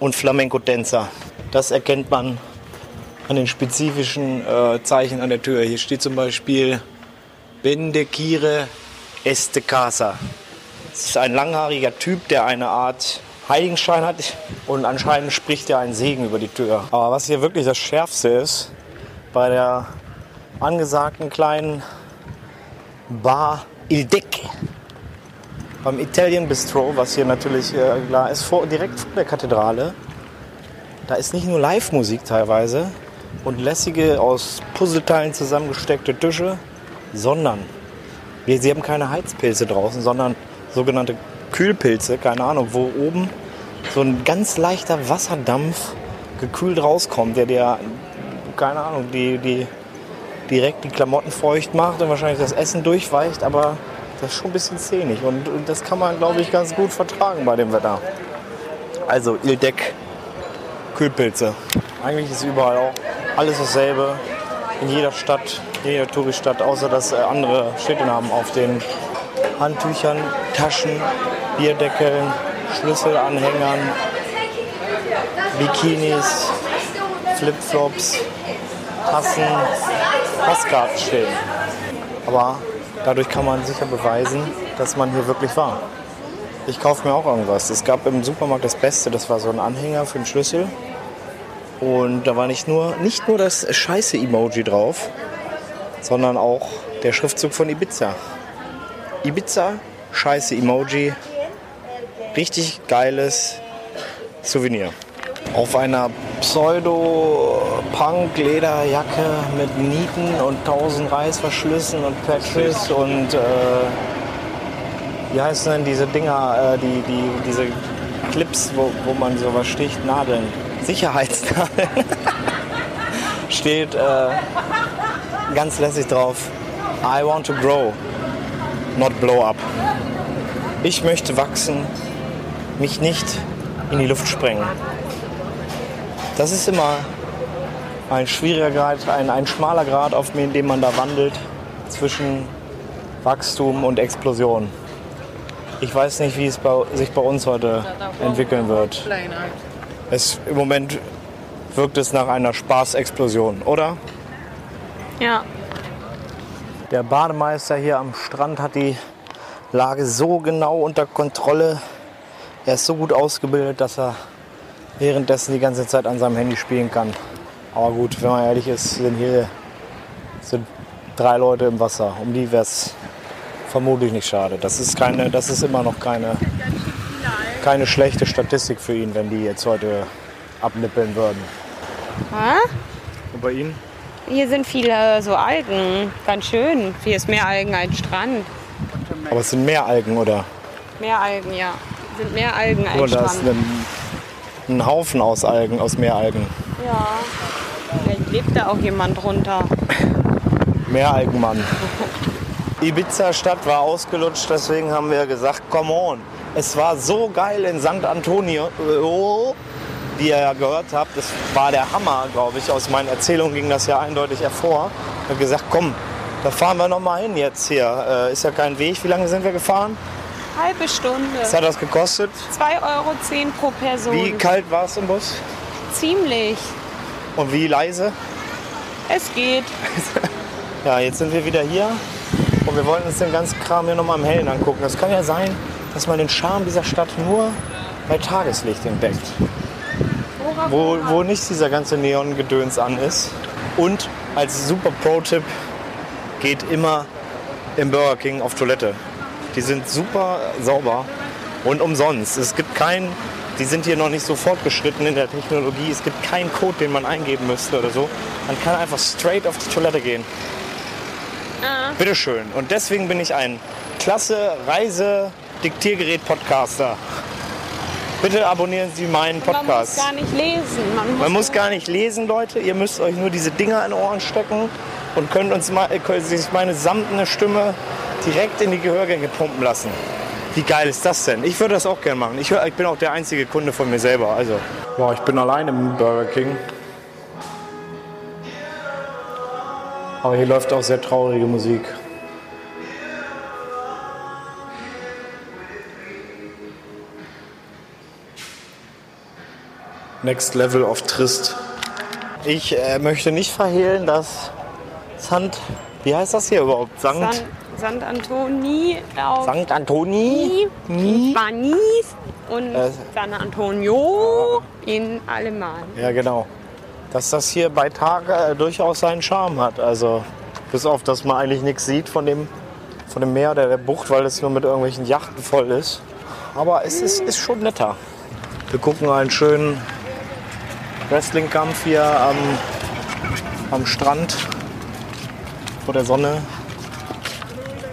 und Flamenco-Tänzer. Das erkennt man an den spezifischen äh, Zeichen an der Tür. Hier steht zum Beispiel Bendekire Este Casa. Das ist ein langhaariger Typ, der eine Art Heiligenschein hat und anscheinend spricht er einen Segen über die Tür. Aber was hier wirklich das Schärfste ist, bei der angesagten kleinen Bar Il Deck. Beim Italian Bistro, was hier natürlich äh, klar ist, vor, direkt vor der Kathedrale. Da ist nicht nur Live-Musik teilweise und lässige aus Puzzleteilen zusammengesteckte Tische, sondern wir, sie haben keine Heizpilze draußen, sondern sogenannte Kühlpilze, keine Ahnung, wo oben so ein ganz leichter Wasserdampf gekühlt rauskommt, der dir, keine Ahnung, die, die direkt die Klamotten feucht macht und wahrscheinlich das Essen durchweicht, aber das ist schon ein bisschen zähnig und, und das kann man, glaube ich, ganz gut vertragen bei dem Wetter. Also Il Deck Kühlpilze. Eigentlich ist überall auch alles dasselbe. In jeder Stadt, in jeder Touristadt, außer dass äh, andere Städte haben auf den Handtüchern, Taschen, Bierdeckeln, Schlüsselanhängern, Bikinis, Flipflops, Tassen, Postkarten stehen. Aber dadurch kann man sicher beweisen, dass man hier wirklich war. Ich kaufe mir auch irgendwas. Es gab im Supermarkt das Beste, das war so ein Anhänger für den Schlüssel. Und da war nicht nur, nicht nur das Scheiße-Emoji drauf, sondern auch der Schriftzug von Ibiza. Ibiza, Scheiße-Emoji, richtig geiles Souvenir. Auf einer Pseudo-Punk-Lederjacke mit Nieten und tausend Reißverschlüssen und Patches und äh, wie heißen denn diese Dinger, äh, die, die, diese Clips, wo, wo man sowas sticht, Nadeln, Sicherheitsnadeln, steht äh, ganz lässig drauf, I want to grow, not blow up. Ich möchte wachsen, mich nicht in die Luft sprengen. Das ist immer ein schwieriger Grad, ein, ein schmaler Grad, auf dem man da wandelt zwischen Wachstum und Explosion. Ich weiß nicht, wie es bei, sich bei uns heute entwickeln wird. Es, Im Moment wirkt es nach einer Spaßexplosion, oder? Ja. Der Bademeister hier am Strand hat die Lage so genau unter Kontrolle. Er ist so gut ausgebildet, dass er währenddessen die ganze Zeit an seinem Handy spielen kann. Aber gut, wenn man ehrlich ist, sind hier sind drei Leute im Wasser. Um die wäre es vermutlich nicht schade. Das ist, keine, das ist immer noch keine, keine schlechte Statistik für ihn, wenn die jetzt heute abnippeln würden. Und bei Ihnen? Hier sind viele so Algen. Ganz schön. Hier ist mehr Algen als Strand. Aber es sind mehr Algen, oder? Mehr Algen, ja. Sind mehr Algen als Oder da ist Strand. ein, ein Haufen aus Algen, aus Meeralgen. Ja. Vielleicht lebt da auch jemand drunter. Meeralgenmann. Ibiza-Stadt war ausgelutscht, deswegen haben wir gesagt, come on. Es war so geil in St. Antonio, oh, wie ihr ja gehört habt. Das war der Hammer, glaube ich. Aus meinen Erzählungen ging das ja eindeutig hervor. Ich habe gesagt, komm, da fahren wir noch mal hin jetzt hier. Äh, ist ja kein Weg. Wie lange sind wir gefahren? Halbe Stunde. Was hat das gekostet? 2,10 Euro pro Person. Wie kalt war es im Bus? Ziemlich. Und wie leise? Es geht. Ja, jetzt sind wir wieder hier und wir wollen uns den ganzen Kram hier nochmal im Hellen angucken. Es kann ja sein, dass man den Charme dieser Stadt nur bei Tageslicht entdeckt. Wo, wo nicht dieser ganze Neon-Gedöns an ist. Und als super Pro-Tipp, geht immer im Burger King auf Toilette. Die sind super sauber und umsonst. Es gibt keinen, die sind hier noch nicht so fortgeschritten in der Technologie. Es gibt keinen Code, den man eingeben müsste oder so. Man kann einfach straight auf die Toilette gehen. Bitteschön. Und deswegen bin ich ein klasse Reise-Diktiergerät-Podcaster. Bitte abonnieren Sie meinen Man muss Podcast. gar nicht lesen. Man muss, Man muss gar nicht lesen, Leute. Ihr müsst euch nur diese Dinger in Ohren stecken und könnt uns mal, äh, könnt sich meine samtene Stimme direkt in die Gehörgänge pumpen lassen. Wie geil ist das denn? Ich würde das auch gerne machen. Ich, hör, ich bin auch der einzige Kunde von mir selber. Also, ja, ich bin allein im Burger King. Aber hier läuft auch sehr traurige Musik. Next Level of Trist. Ich äh, möchte nicht verhehlen, dass St. Wie heißt das hier überhaupt? Sankt, San, Sant Antoni auf Sankt Antoni? Nie, Spanis und Äh. San Antonio in Alemann. Ja, genau. dass das hier bei Tag äh, durchaus seinen Charme hat. Also bis auf, dass man eigentlich nichts sieht von dem, von dem Meer oder der Bucht, weil es nur mit irgendwelchen Yachten voll ist. Aber es ist, ist schon netter. Wir gucken einen schönen Wrestling-Kampf hier am, am Strand vor der Sonne,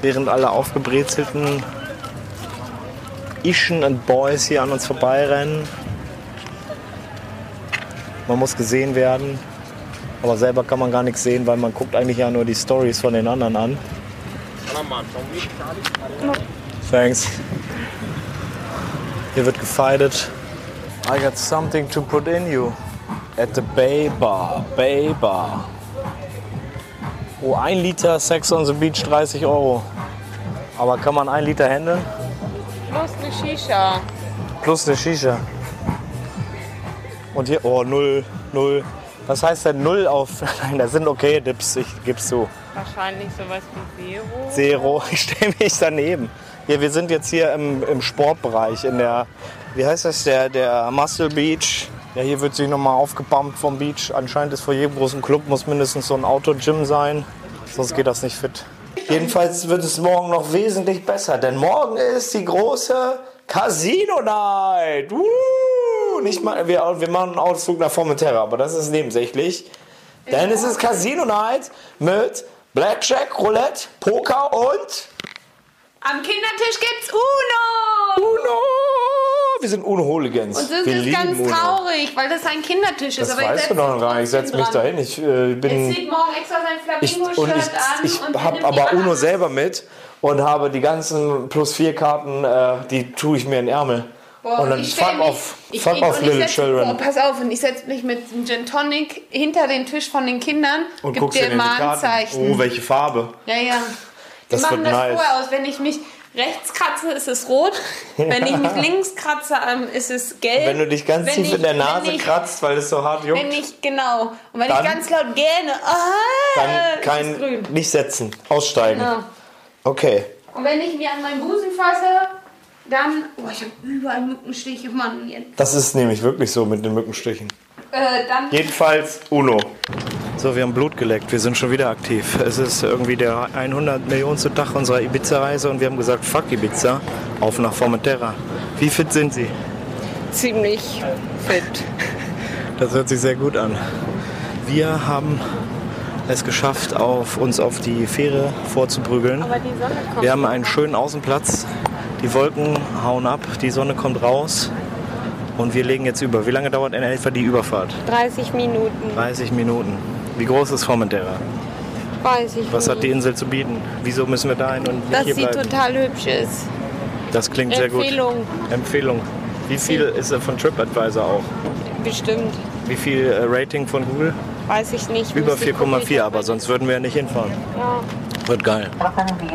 während alle aufgebrezelten Ischen und Boys hier an uns vorbeirennen. Man muss gesehen werden, aber selber kann man gar nichts sehen, weil man guckt eigentlich ja nur die Stories von den anderen an. Thanks. Hier wird gefeitet. I got something to put in you. At the Bay Bar. Bay Bar. Oh, ein Liter Sex on the Beach 30 Euro. Aber kann man ein Liter handeln? Plus eine Shisha. Plus eine Shisha. Und hier, oh, null, null. Was heißt denn null auf? Nein, das sind okay Dips, ich geb's zu. Wahrscheinlich sowas wie Zero. Zero, ich stelle mich daneben. Ja, wir sind jetzt hier im, im Sportbereich, in der, wie heißt das, der, der Muscle Beach. Ja, hier wird sich nochmal aufgepumpt vom Beach. Anscheinend ist vor jedem großen Club muss mindestens so ein Outdoor-Gym sein, sonst geht das nicht fit. Jedenfalls wird es morgen noch wesentlich besser, denn morgen ist die große Casino Night. Uh, nicht mal, wir, wir machen einen Ausflug nach Formentera, aber das ist nebensächlich. Denn es ist Casino Night mit Blackjack, Roulette, Poker und Am Kindertisch gibt's Uno! Uno. Wir sind Uno-Hooligans. Und das wir ist ganz Uno. traurig, weil das ein Kindertisch ist. Das aber ich weißt du doch noch gar nicht. Ich setze mich dran. dahin. Ich äh, Es bin. zieht morgen extra sein Ich, und Flamingo-Shirt an. ich, ich habe aber die Uno selber mit und habe die ganzen plus vier Karten, äh, die tue ich mir in den Ärmel. Boah, und dann ich fuck off, ich- fuck ich- off ich little setz- children. Boah, pass auf, und ich setze mich mit einem Gin Tonic hinter den Tisch von den Kindern, und gib dir die mal ein Karten. Zeichen. Oh, welche Farbe. ja, ja. Das Wir machen wird das nice. vorher aus. Wenn ich mich rechts kratze, ist es rot. Wenn ich mich links kratze, ähm, ist es gelb. Wenn du dich ganz Wenn tief ich- in der Nase ich, kratzt, weil es so hart juckt, Wenn ich, genau. Und wenn Dann- ich ganz laut gähne, ah, dann ist es kein, grün. nicht setzen, aussteigen. Ja. Okay. Und wenn ich mir an meinen Busen fasse, dann, oh, ich habe überall Mückenstiche, Mann. Jetzt. Das ist nämlich wirklich so mit den Mückenstichen. Äh, dann Jedenfalls Uno. So, wir haben Blut geleckt. Wir sind schon wieder aktiv. Es ist irgendwie der 100 Millionste Tag unserer Ibiza-Reise und wir haben gesagt, fuck Ibiza, auf nach Formentera. Wie fit sind Sie? ziemlich fit. Das hört sich sehr gut an. Wir haben es geschafft, auf, uns auf die Fähre vorzuprügeln. Aber die Sonne kommt. Wir haben einen schönen Außenplatz. Die Wolken hauen ab, die Sonne kommt raus und wir legen jetzt über. Wie lange dauert in etwa die Überfahrt? 30 Minuten. 30 Minuten. Wie groß ist Formentera? Weiß ich Was nicht. hat die Insel zu bieten? Wieso müssen wir da hin und nicht Dass hier sie bleiben? total hübsch ist. Das klingt sehr gut. Empfehlung. Empfehlung. Wie viel ist er von TripAdvisor auch? Bestimmt. Wie viel äh, Rating von Google? Weiß ich nicht. Über Müsste ich gucken. 4,4, aber sonst würden wir ja nicht hinfahren. Ja. Wird geil.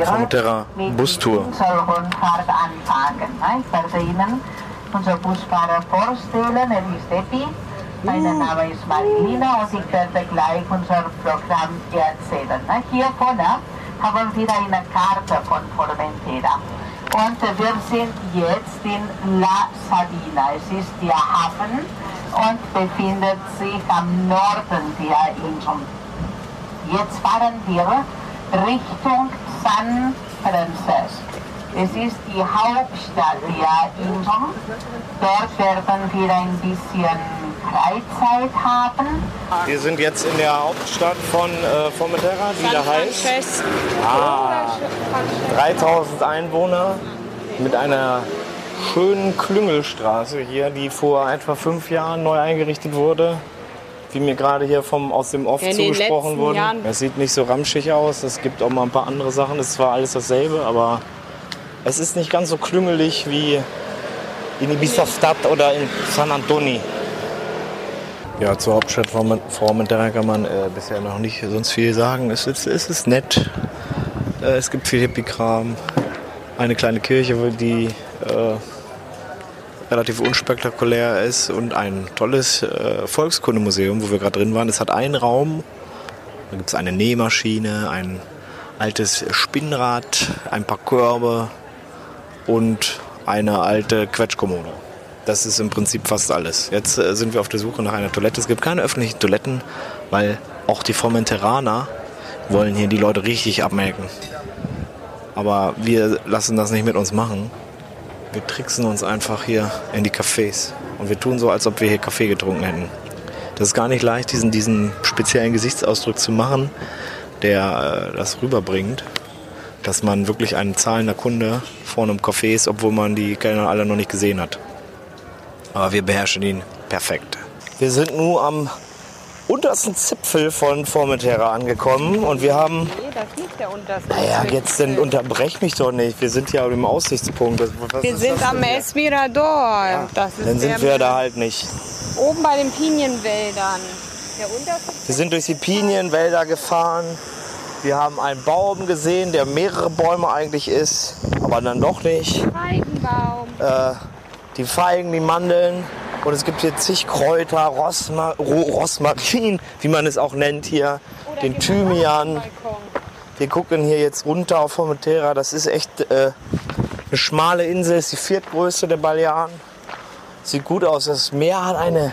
Formentera Bustour. Rundfahrt anfangen. Ich werde Ihnen unser Busfahrer vorstellen. Er ist Epi. Mein Name ist Marilina und ich werde gleich unser Programm erzählen. Hier vorne haben wir eine Karte von Formentera. Und wir sind jetzt in La Sabina. Es ist der Hafen und befindet sich am Norden der Insel. Jetzt fahren wir Richtung San Francisco. Es ist die Hauptstadt der Insel. Dort werden wir ein bisschen Freizeit haben. Wir sind jetzt in der Hauptstadt von äh, Formentera, die da heißt. Ah, 3000 Einwohner mit einer schönen Klüngelstraße hier, die vor etwa fünf Jahren neu eingerichtet wurde. Wie mir gerade hier vom, aus dem Off Ja, zugesprochen wurde. Es sieht nicht so ramschig aus. Es gibt auch mal ein paar andere Sachen. Es ist zwar alles dasselbe, aber es ist nicht ganz so klüngelig wie in Ibiza-Stadt oder in San Antoni. Ja, zur Hauptstadt Formen- Formentera kann man äh, bisher noch nicht sonst viel sagen. Es ist, es ist nett. Äh, es gibt viel Hippie-Kram. Eine kleine Kirche, die äh, relativ unspektakulär ist und ein tolles äh, Volkskundemuseum, wo wir gerade drin waren. Es hat einen Raum, da gibt es eine Nähmaschine, ein altes Spinnrad, ein paar Körbe und eine alte Quetschkommode. Das ist im Prinzip fast alles. Jetzt äh, sind wir auf der Suche nach einer Toilette. Es gibt keine öffentlichen Toiletten, weil auch die Formenteraner wollen hier die Leute richtig abmelken. Aber wir lassen das nicht mit uns machen. Wir tricksen uns einfach hier in die Cafés. Und wir tun so, als ob wir hier Kaffee getrunken hätten. Das ist gar nicht leicht, diesen, diesen speziellen Gesichtsausdruck zu machen, der äh, das rüberbringt, dass man wirklich ein zahlender Kunde vor einem Café ist, obwohl man die Kellner alle noch nicht gesehen hat. Aber wir beherrschen ihn perfekt. Wir sind nun am untersten Zipfel von Formentera angekommen und wir haben Nee, das ist nicht der unterste. naja, jetzt denn unterbrech mich doch nicht. Wir sind ja im Aussichtspunkt. Was- Wir ist sind das am? Esmirador. Das ist Dann sind wir da halt nicht. oben bei den Pinienwäldern. Der unterste Wir sind durch die Pinienwälder gefahren. Wir haben einen Baum gesehen, der mehrere Bäume eigentlich ist, aber dann doch nicht. Feigenbaum. Äh, die Feigen, die Mandeln. Und es gibt hier zig Kräuter, Rosma Ro Rosmarin, wie man es auch nennt hier, den Thymian. Wir gucken hier jetzt runter auf Formentera. Das ist echt äh, eine schmale Insel, ist die viertgrößte der Balearen. Sieht gut aus. Das Meer hat eine.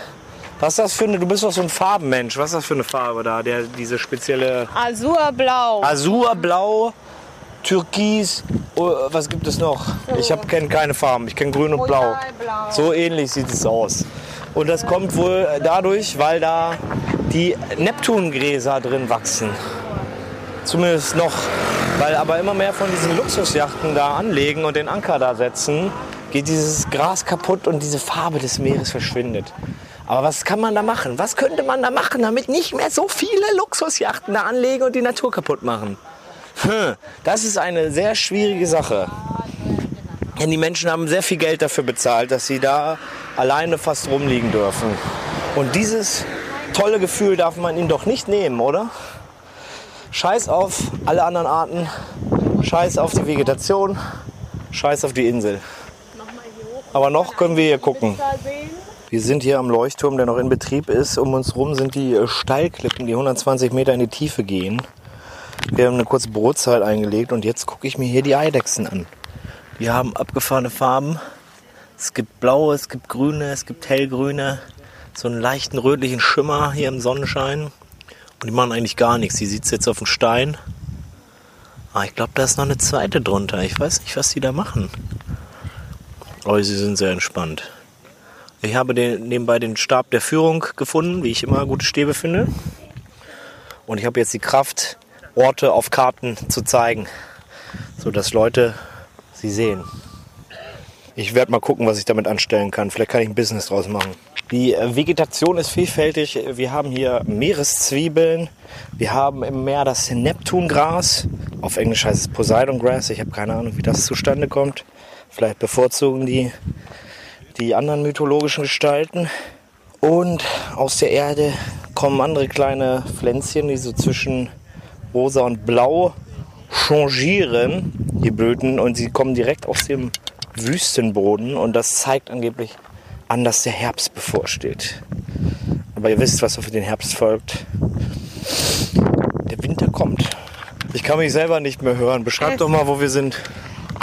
Was ist das für eine? Du bist doch so ein Farbenmensch. Was ist das für eine Farbe da? Der, diese spezielle Azurblau. Azurblau, Türkis. Oh, was gibt es noch? Ich kenne keine Farben. Ich kenne Grün und Blau. So ähnlich sieht es aus. Und das kommt wohl dadurch, weil da die Neptungräser drin wachsen. Zumindest noch. Weil aber immer mehr von diesen Luxusjachten da anlegen und den Anker da setzen, geht dieses Gras kaputt und diese Farbe des Meeres verschwindet. Aber was kann man da machen? Was könnte man da machen, damit nicht mehr so viele Luxusjachten da anlegen und die Natur kaputt machen? Hm, das ist eine sehr schwierige Sache. Denn die Menschen haben sehr viel Geld dafür bezahlt, dass sie da alleine fast rumliegen dürfen. Und dieses tolle Gefühl darf man ihnen doch nicht nehmen, oder? Scheiß auf alle anderen Arten, scheiß auf die Vegetation, scheiß auf die Insel. Aber noch können wir hier gucken. Wir sind hier am Leuchtturm, der noch in Betrieb ist. Um uns rum sind die Steilklippen, die 120 Meter in die Tiefe gehen. Wir haben eine kurze Brotzeit eingelegt und jetzt gucke ich mir hier die Eidechsen an. Die haben abgefahrene Farben. Es gibt blaue, es gibt grüne, es gibt hellgrüne. So einen leichten rötlichen Schimmer hier im Sonnenschein. Und die machen eigentlich gar nichts. Die sitzt jetzt auf dem Stein. Ah, ich glaube, da ist noch eine zweite drunter. Ich weiß nicht, was die da machen. Aber sie sind sehr entspannt. Ich habe den, nebenbei den Stab der Führung gefunden, wie ich immer gute Stäbe finde. Und ich habe jetzt die Kraft, Orte auf Karten zu zeigen, sodass Leute sie sehen. Ich werde mal gucken, was ich damit anstellen kann. Vielleicht kann ich ein Business draus machen. Die äh, Vegetation ist vielfältig. Wir haben hier Meereszwiebeln. Wir haben im Meer das Neptungras. Auf Englisch heißt es Poseidon Grass. Ich habe keine Ahnung, wie das zustande kommt. Vielleicht bevorzugen die die anderen mythologischen Gestalten. Und aus der Erde kommen andere kleine Pflänzchen, die so zwischen rosa und blau changieren, die Blüten. Und sie kommen direkt aus dem Wüstenboden. Und das zeigt angeblich an, dass der Herbst bevorsteht. Aber ihr wisst, was auf den Herbst folgt. Der Winter kommt. Ich kann mich selber nicht mehr hören. Beschreibt doch mal, wo wir sind.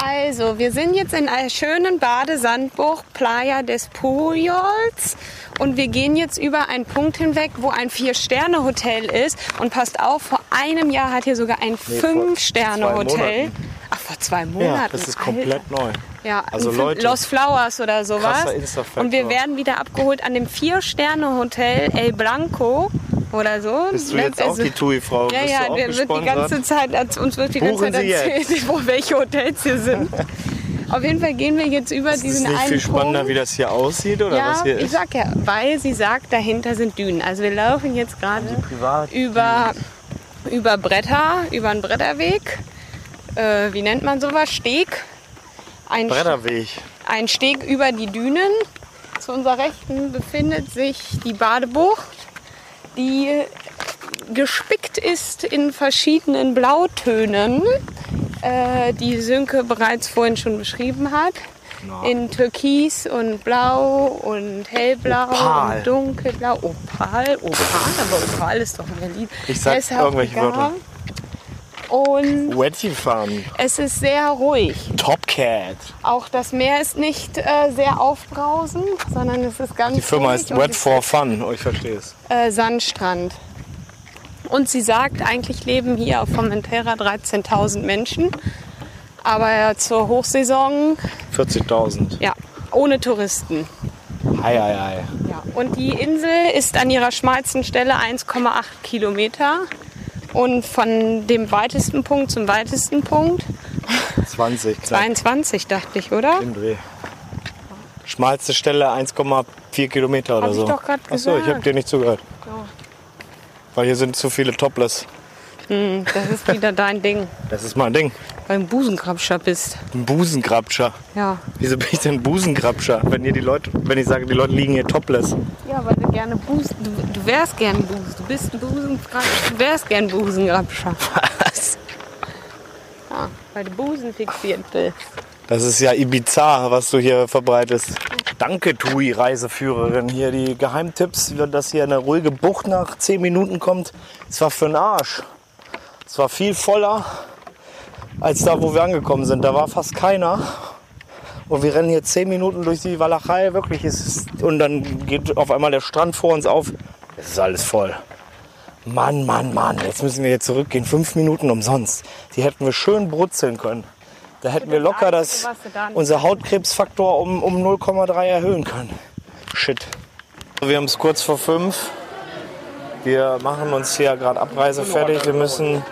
Also, wir sind jetzt in einer schönen Badesandbucht Playa des Pujols und wir gehen jetzt über einen Punkt hinweg, wo ein Vier-Sterne-Hotel ist. Und passt auf, vor einem Jahr hat hier sogar ein Nee, Fünf-Sterne-Hotel. Ach, vor zwei Monaten. Ja, das ist komplett Alter. neu. Ja, Also Leute, Los Flowers oder sowas. Und wir werden wieder abgeholt an dem Vier-Sterne-Hotel El Blanco oder so. Bist du jetzt auch die TUI-Frau? Ja, ja, der wird die ganze Zeit, uns wird die ganze Zeit erzählt, wo welche Hotels hier sind. Auf jeden Fall gehen wir jetzt über Ist es diesen nicht einen viel spannender, Punkt. wie das hier aussieht oder ja, was hier ich ist? sag ja, weil sie sagt, dahinter sind Dünen. Also wir laufen jetzt gerade über, über Bretter, über einen Bretterweg. Äh, wie nennt man sowas? Steg. Ein, Bretterweg. ein Steg über die Dünen. Zu unserer Rechten befindet sich die Badebucht, die gespickt ist in verschiedenen Blautönen, äh, die Sönke bereits vorhin schon beschrieben hat. In Türkis und Blau und Hellblau Opal. und Dunkelblau. Opal, Opal, aber Opal ist doch Berlin. Ich sag auch irgendwelche. Wörter. Und Wetty Fun. es ist sehr ruhig. Top Cat. Auch das Meer ist nicht äh, sehr aufbrausend, sondern es ist ganz Die Firma und Wet for Fun. Oh, ich verstehe es. äh, Sandstrand. Und sie sagt, eigentlich leben hier auf Formentera 13.000 Menschen. Aber zur Hochsaison, 40.000. ja, ohne Touristen. Ei, ei, ei. Ja. Und die Insel ist an ihrer schmalsten Stelle 1,8 Kilometer. Und von dem weitesten Punkt zum weitesten Punkt 20. knapp 22, dachte ich, oder? Im Dreh. Schmalste Stelle 1,4 Kilometer oder Hab ich so. doch grad Achso, ich habe gesagt. dir nicht zugehört. Weil hier sind zu viele Topless. Hm, das ist wieder dein Ding, Das ist mein Ding. Ein Busenkrabscher bist. Ein Busengrabscher. Ja. Wieso bin ich denn ein Busengrabscher, wenn hier die Leute, wenn ich sage, die Leute liegen hier topless? Ja, weil du gerne Busen, du, du wärst gern Busen, du bist ein Busenkrabscher, du wärst gern Busenkrabscher. Was? Ja, weil du Busen fixiert bist. Das ist ja Ibiza, was du hier verbreitest. Danke, Tui, Reiseführerin. Hier die Geheimtipps, dass hier eine ruhige Bucht nach 10 Minuten kommt. Es war für den Arsch. Es war viel voller als da, wo wir angekommen sind. Da war fast keiner. Und wir rennen hier 10 Minuten durch die Walachei. Wirklich, es ist, und dann geht auf einmal der Strand vor uns auf. Es ist alles voll. Mann, Mann, Mann, jetzt müssen wir hier zurückgehen. Fünf Minuten umsonst. Die hätten wir schön brutzeln können. Da hätten wir locker das, unser Hautkrebsfaktor um, um 0,3 erhöhen können. Shit. Wir haben es kurz vor fünf. Wir machen uns hier gerade Abreise fertig. Wir müssen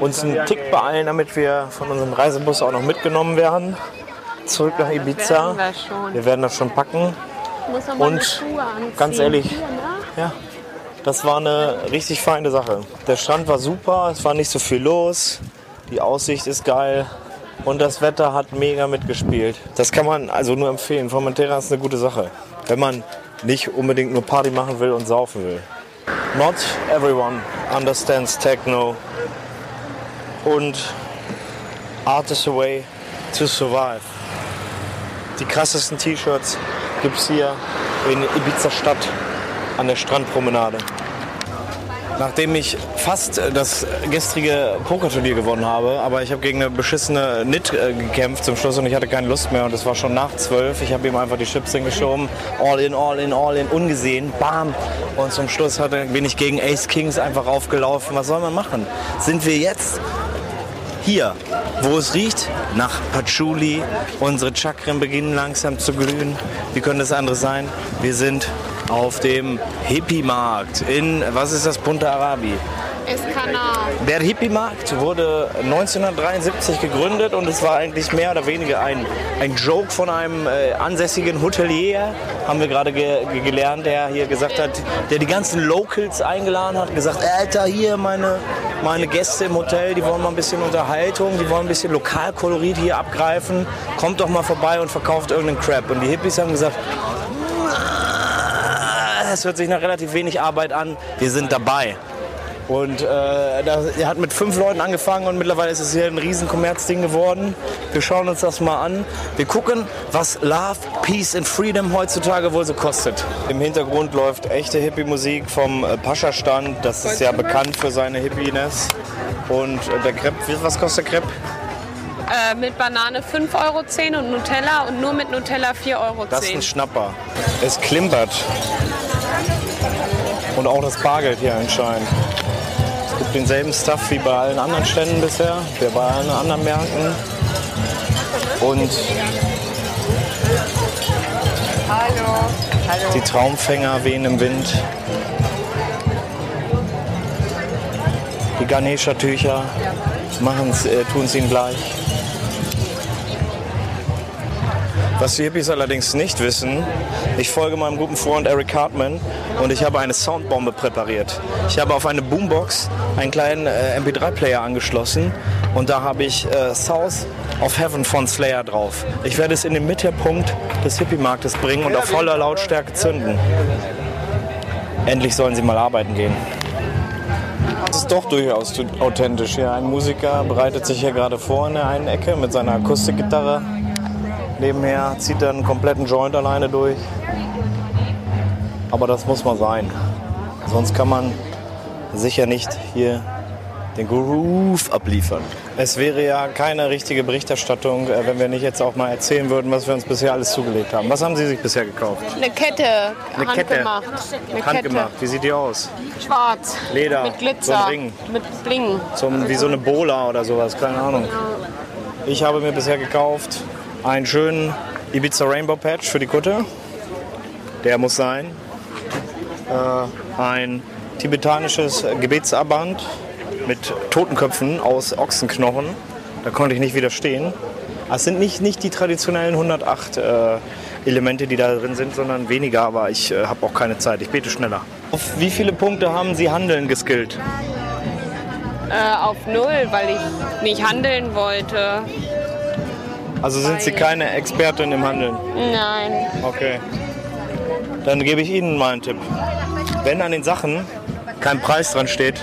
uns einen Tick beeilen, damit wir von unserem Reisebus auch noch mitgenommen werden. Zurück nach Ibiza. wir werden das schon packen. Und ganz ehrlich, ne? Ja, das war eine richtig feine Sache. Der Strand war super, es war nicht so viel los, die Aussicht ist geil und das Wetter hat mega mitgespielt. Das kann man also nur empfehlen. Formentera ist eine gute Sache, wenn man nicht unbedingt nur Party machen will und saufen will. Not everyone understands Techno und Art is a way to survive. Die krassesten T-Shirts gibt es hier in Ibiza Stadt an der Strandpromenade. Nachdem ich fast das gestrige Pokerturnier gewonnen habe, aber ich habe gegen eine beschissene Nit äh, gekämpft zum Schluss und ich hatte keine Lust mehr und es war schon nach zwölf. Ich habe ihm einfach die Chips hingeschoben, all in, all in, all in, ungesehen, bam. Und zum Schluss bin ich gegen Ace Kings einfach aufgelaufen. Was soll man machen? Sind wir jetzt hier, wo es riecht, nach Patchouli. Unsere Chakren beginnen langsam zu glühen. Wie könnte es anders sein? Wir sind auf dem Hippie-Markt in, was ist das, Punta Arabi. Der Hippie-Markt wurde 1973 gegründet und es war eigentlich mehr oder weniger ein, ein Joke von einem äh, ansässigen Hotelier, haben wir gerade ge ge gelernt, der hier gesagt hat, der die ganzen Locals eingeladen hat, gesagt, Alter, hier meine, meine Gäste im Hotel, die wollen mal ein bisschen Unterhaltung, die wollen ein bisschen Lokalkolorit hier abgreifen, kommt doch mal vorbei und verkauft irgendeinen Crap. Und die Hippies haben gesagt, es hört sich nach relativ wenig Arbeit an, wir sind dabei. Und äh, er hat mit fünf Leuten angefangen und mittlerweile ist es hier ein riesen Kommerzding geworden. Wir schauen uns das mal an. Wir gucken, was Love, Peace and Freedom heutzutage wohl so kostet. Im Hintergrund läuft echte Hippie-Musik vom äh, Pascha-Stand. Das ist ja bekannt für seine Hippiness. Und äh, der Crepe, wie- was kostet der Crepe? Äh, mit Banane 5,10 Euro und Nutella und nur mit Nutella 4,10 Euro. Das ist ein Schnapper. Es klimpert. Und auch das Bargeld hier anscheinend. Gibt denselben Stuff wie bei allen anderen Ständen bisher, wie bei allen anderen Märkten. Und die Traumfänger wehen im Wind. Die Ganesha-Tücher äh, tun es ihnen gleich. Was die Hippies allerdings nicht wissen, ich folge meinem guten Freund Eric Hartman und ich habe eine Soundbombe präpariert. Ich habe auf eine Boombox einen kleinen äh, MP3-Player angeschlossen und da habe ich äh, South of Heaven von Slayer drauf. Ich werde es in den Mittelpunkt des Hippie-Marktes bringen und auf voller Lautstärke zünden. Endlich sollen sie mal arbeiten gehen. Das ist doch durchaus authentisch. Ja, ein Musiker bereitet sich hier gerade vor in der einen Ecke mit seiner Akustikgitarre. Nebenher zieht er einen kompletten Joint alleine durch. Aber das muss mal sein. Sonst kann man sicher nicht hier den Groove abliefern. Es wäre ja keine richtige Berichterstattung, äh, wenn wir nicht jetzt auch mal erzählen würden, was wir uns bisher alles zugelegt haben. Was haben Sie sich bisher gekauft? Eine Kette, Eine handgemacht. Eine Handgemacht. Wie sieht die aus? Kette, schwarz. Leder, Mit Glitzer. so ein Ring. Mit Bling. Zum, wie so eine Bola oder sowas, keine Ahnung. Ich habe mir bisher gekauft einen schönen Ibiza Rainbow Patch für die Kutte. Der muss sein. Äh, ein tibetanisches Gebetsarmband mit Totenköpfen aus Ochsenknochen. Da konnte ich nicht widerstehen. Es sind nicht, nicht die traditionellen 108 äh, Elemente, die da drin sind, sondern weniger, aber ich äh, habe auch keine Zeit. Ich bete schneller. Auf wie viele Punkte haben Sie Handeln geskillt? Äh, auf null, weil ich nicht handeln wollte. Also sind Sie keine Expertin im Handeln? Nein. Okay. Dann gebe ich Ihnen mal einen Tipp. Wenn an den Sachen kein Preis dran steht,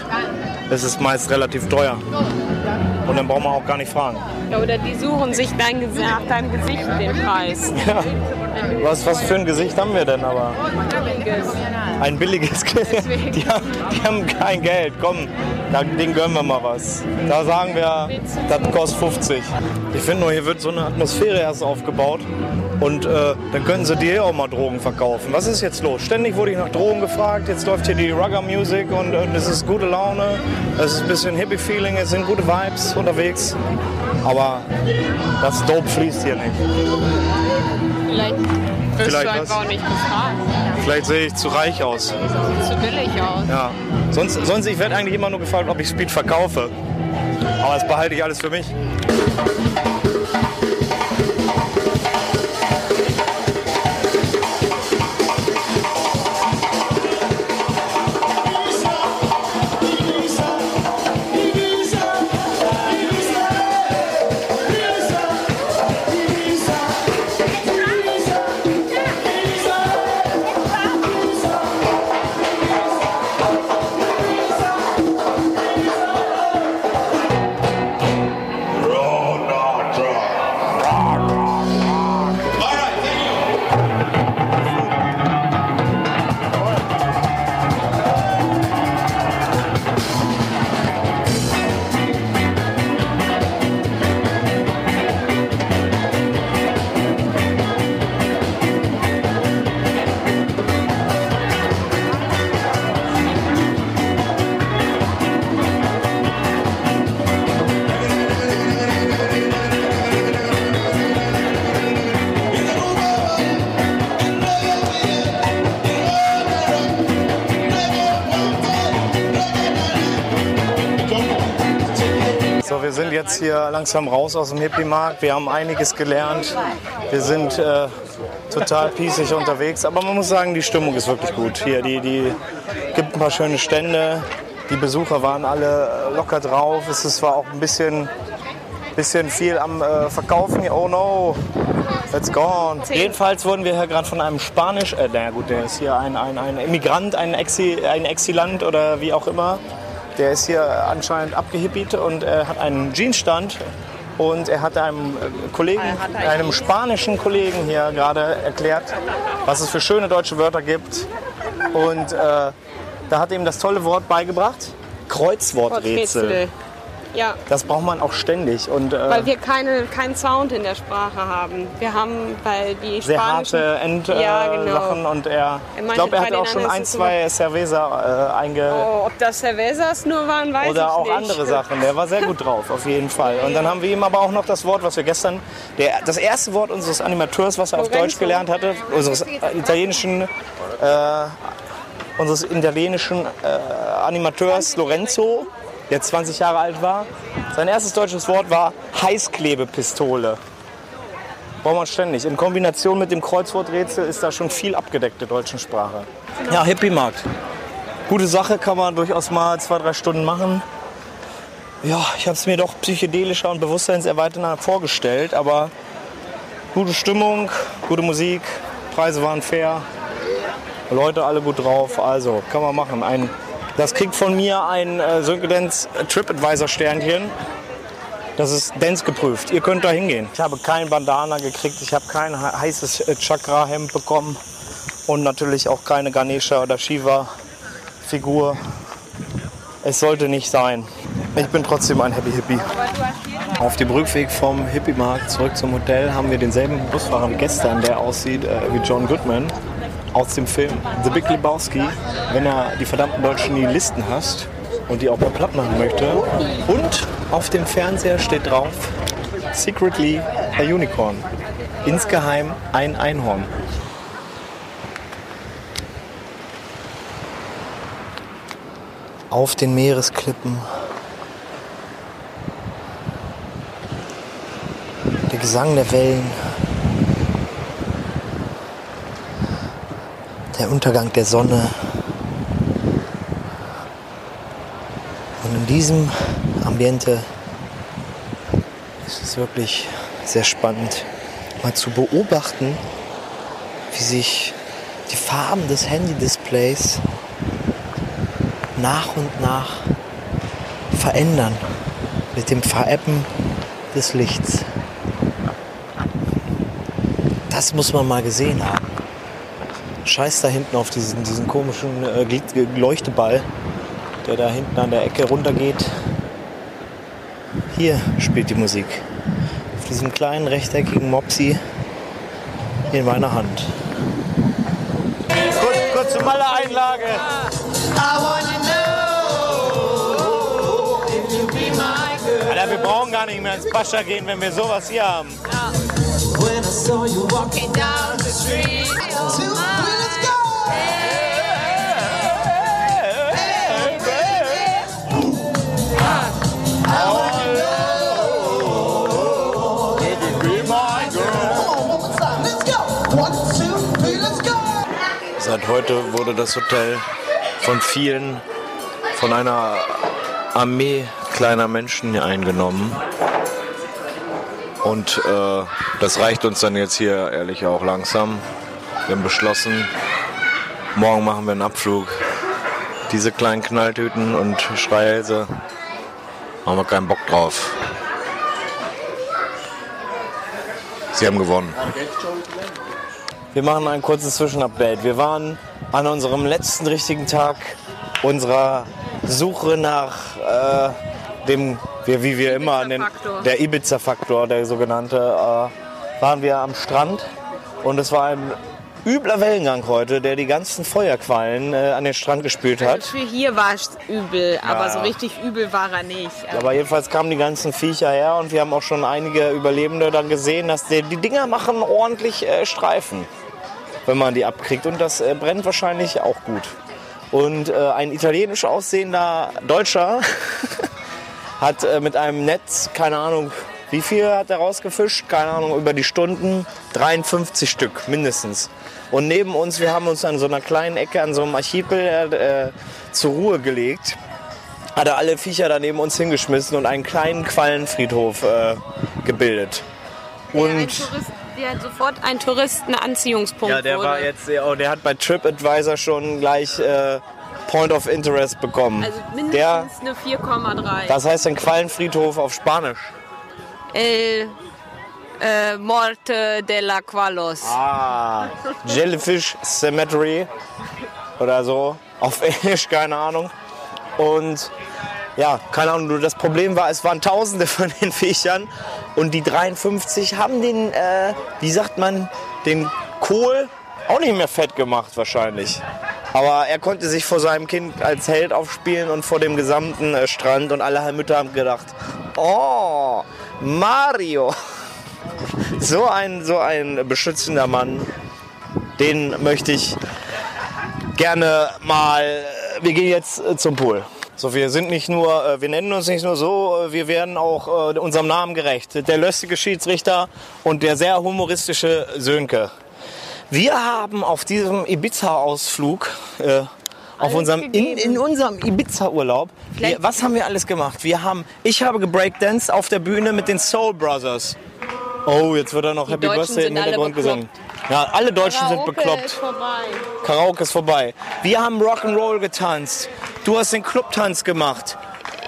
ist es meist relativ teuer. Und dann braucht man auch gar nicht fragen. Ja, Oder die suchen sich dein, Gesi- nach deinem Gesicht den Preis. Ja. Was, was für ein Gesicht haben wir denn aber? Ein billiges Gesicht. Die haben, die haben kein Geld. Komm, denen gönnen wir mal was. Da sagen wir, das kostet 50. Ich finde nur, hier wird so eine Atmosphäre erst aufgebaut. Und äh, dann könnten sie dir auch mal Drogen verkaufen. Was ist jetzt los? Ständig wurde ich nach Drogen gefragt. Jetzt läuft hier die Rugger Music und, und es ist gute Laune. Es ist ein bisschen Hippie-Feeling. Es sind gute Vibes unterwegs. Aber das Dope fließt hier nicht. Vielleicht wirst Vielleicht du was? einfach auch nicht gefragt. Vielleicht sehe ich zu reich aus. Sieht zu billig aus. Ja. Sonst, sonst ich werde eigentlich immer nur gefragt, ob ich Speed verkaufe. Aber das behalte ich alles für mich. Jetzt hier langsam raus aus dem Hippie-Markt. Wir haben einiges gelernt. Wir sind äh, total pießig unterwegs. Aber man muss sagen, die Stimmung ist wirklich gut. Hier, die, die gibt ein paar schöne Stände. Die Besucher waren alle äh, locker drauf. Es zwar auch ein bisschen, bisschen viel am äh, Verkaufen. hier. Oh no, it's gone. Jedenfalls wurden wir hier gerade von einem Spanisch, äh, naja gut, der ist hier ein, ein, ein Immigrant, ein, Exi, ein Exilant oder wie auch immer. Der ist hier anscheinend abgehippiet und äh, hat einen Jeansstand. Und er hat einem Kollegen, einem spanischen Kollegen hier gerade erklärt, was es für schöne deutsche Wörter gibt. Und äh, da hat er ihm das tolle Wort beigebracht. Kreuzworträtsel. Rätsel. Ja, Das braucht man auch ständig. Und, äh, weil wir keine, keinen Sound in der Sprache haben. Wir haben, weil die sehr harte End äh, Ja, genau. Und er, ich glaube, er hat auch schon ein, zwei Cerveza äh, einge Oh, ob das Cervezas nur waren, weiß oder ich auch nicht. andere Sachen. Der war sehr gut drauf, auf jeden Fall. Und dann haben wir ihm aber auch noch das Wort, was wir gestern, der, das erste Wort unseres Animateurs, was er auf Lorenzo. Deutsch gelernt hatte, unseres äh, italienischen, äh, unseres italienischen äh, Animateurs Lorenzo, der 20 Jahre alt war. Sein erstes deutsches Wort war Heißklebepistole. Braucht man ständig. In Kombination mit dem Kreuzworträtsel ist da schon viel abgedeckt der deutschen Sprache. Ja, Hippie-Markt. Gute Sache, kann man durchaus mal zwei, drei Stunden machen. Ja, ich habe es mir doch psychedelischer und bewusstseinserweiternder vorgestellt, aber gute Stimmung, gute Musik, Preise waren fair, Leute alle gut drauf, also kann man machen. Ein, das kriegt von mir ein äh, Sönke Dance TripAdvisor Sternchen. Das ist Dance geprüft. Ihr könnt da hingehen. Ich habe kein Bandana gekriegt, ich habe kein he- heißes äh, Chakra-Hemd bekommen und natürlich auch keine Ganesha oder Shiva Figur. Es sollte nicht sein. Ich bin trotzdem ein Happy Hippie. Auf dem Rückweg vom Hippie-Markt zurück zum Hotel haben wir denselben Busfahrer wie gestern, der aussieht äh, wie John Goodman aus dem Film The Big Lebowski, wenn er die verdammten deutschen Nihilisten hasst und die auch mal platt machen möchte. Und auf dem Fernseher steht drauf Secretly a Unicorn. Insgeheim ein Einhorn. Auf den Meeresklippen. Der Gesang der Wellen. Der Untergang der Sonne. Und in diesem Ambiente ist es wirklich sehr spannend, mal zu beobachten, wie sich die Farben des Handy-Displays nach und nach verändern mit dem Verebben des Lichts. Das muss man mal gesehen haben. Scheiß da hinten auf diesen, diesen komischen äh, Leuchteball, der da hinten an der Ecke runtergeht. Hier spielt die Musik. Auf diesem kleinen rechteckigen Mopsi in meiner Hand. Kurz, kurze Malle-Einlage. Alter, wir brauchen gar nicht mehr ins Pascha gehen, wenn wir sowas hier haben. Seit heute wurde das Hotel von vielen, von einer Armee kleiner Menschen eingenommen. Und äh, das reicht uns dann jetzt hier ehrlich auch langsam. Wir haben beschlossen, morgen machen wir einen Abflug. Diese kleinen Knalltüten und Schreihälse haben wir keinen Bock drauf. Sie haben gewonnen. Wir machen ein kurzes Zwischenupdate. Wir waren an unserem letzten richtigen Tag unserer Suche nach äh, dem, wie, wie wir immer an den, der Ibiza-Faktor, der sogenannte, äh, waren wir am Strand und es war ein übler Wellengang heute, der die ganzen Feuerquallen äh, an den Strand gespült hat. Für hier war es übel, aber Ja. so richtig übel war er nicht. Aber jedenfalls kamen die ganzen Viecher her und wir haben auch schon einige Überlebende dann gesehen, dass die, die Dinger machen ordentlich äh, Streifen, wenn man die abkriegt. Und das äh, brennt wahrscheinlich auch gut. Und äh, ein italienisch aussehender Deutscher hat äh, mit einem Netz, keine Ahnung, wie viel hat er rausgefischt? Keine Ahnung, über die Stunden. 53 Stück mindestens. Und neben uns, wir haben uns an so einer kleinen Ecke, an so einem Archipel äh, zur Ruhe gelegt hat er alle Viecher da neben uns hingeschmissen und einen kleinen Quallenfriedhof äh, gebildet. Und der sofort ein Touristenanziehungspunkt ja, der wurde. war jetzt, ja, der hat bei TripAdvisor schon gleich äh, Point of Interest bekommen. also der, mindestens eine 4,3. das heißt ein Quallenfriedhof auf Spanisch. El äh, Morte de la Qualos. Ah, Jellyfish Cemetery oder so. Auf Englisch, keine Ahnung. Und ja, keine Ahnung, das Problem war, es waren tausende von den Viechern und die 53 haben den, äh, wie sagt man, den Kohl auch nicht mehr fett gemacht wahrscheinlich. Aber er konnte sich vor seinem Kind als Held aufspielen und vor dem gesamten äh, Strand und alle Mütter haben gedacht, oh, Mario. So ein, so ein beschützender Mann, den möchte ich gerne mal. Wir gehen jetzt äh, zum Pool. So, wir sind nicht nur, äh, wir nennen uns nicht nur so, äh, wir werden auch äh, unserem Namen gerecht. Der löstige Schiedsrichter und der sehr humoristische Sönke. Wir haben auf diesem Ibiza-Ausflug, äh, auf unserem, in, in unserem Ibiza-Urlaub, was haben wir alles gemacht? Wir haben, ich habe gebreakdanced auf der Bühne mit den Soul Brothers. Oh, jetzt wird er noch Happy Deutschen Birthday im sind Hintergrund gesungen. Ja, alle Deutschen sind Karaoke bekloppt. ist vorbei. Karaoke ist vorbei. Wir haben Rock'n'Roll getanzt. Du hast den Clubtanz gemacht.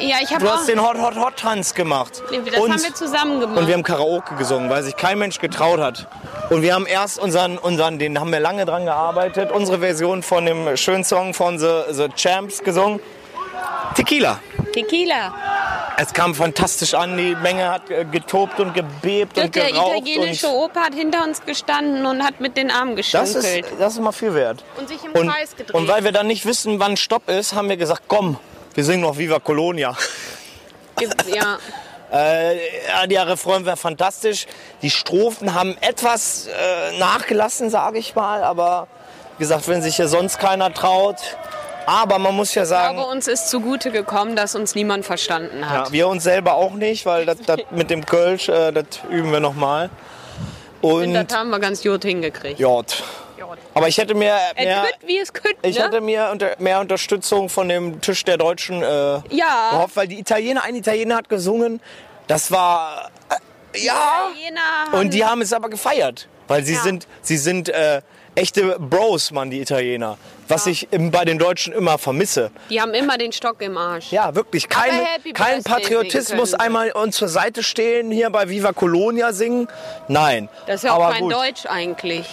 Ja, ich habe Du hast den Hot Hot Hot Tanz gemacht. das und, haben wir zusammen gemacht. und wir haben Karaoke gesungen, weil sich kein Mensch getraut hat. Und wir haben erst unseren, unseren, den haben wir lange dran gearbeitet, unsere Version von dem schönen Song von The, The Champs gesungen. Tequila. Tequila. Es kam fantastisch an, die Menge hat getobt und gebebt und Der geraucht. italienische und Opa hat hinter uns gestanden und hat mit den Armen das geschunkelt. ist, das ist mal viel wert. Und sich im Und, Kreis gedreht. und weil wir dann nicht wissen, wann Stopp ist, haben wir gesagt, komm, wir singen noch Viva Colonia. ja. Äh, der Refrain wäre fantastisch. Die Strophen haben etwas äh, nachgelassen, sage ich mal. Aber wie gesagt, wenn sich hier sonst keiner traut. Aber man muss ja Ich sagen, glaube, uns ist zugute gekommen, dass uns niemand verstanden hat. ja, wir uns selber auch nicht, weil das das mit dem Kölsch, äh, das üben wir nochmal. Und das haben wir ganz gut hingekriegt. ja, aber ich hätte mir Es mehr, wird, wie es könnte, ich ne? hätte mir unter, mehr Unterstützung von dem Tisch der Deutschen äh, Ja. gehofft, weil die Italiener, ein Italiener hat gesungen. Das war äh, ja. Italiener haben- Und die haben es aber gefeiert, weil sie Ja. sind, sie sind äh, echte Bros, Mann, die Italiener. Was ich im, bei den Deutschen immer vermisse. Die haben immer den Stock im Arsch. Ja, wirklich. Kein, kein Patriotismus einmal uns zur Seite stehen, hier bei Viva Colonia singen. Nein. Das ist ja auch aber kein gut. Deutsch eigentlich.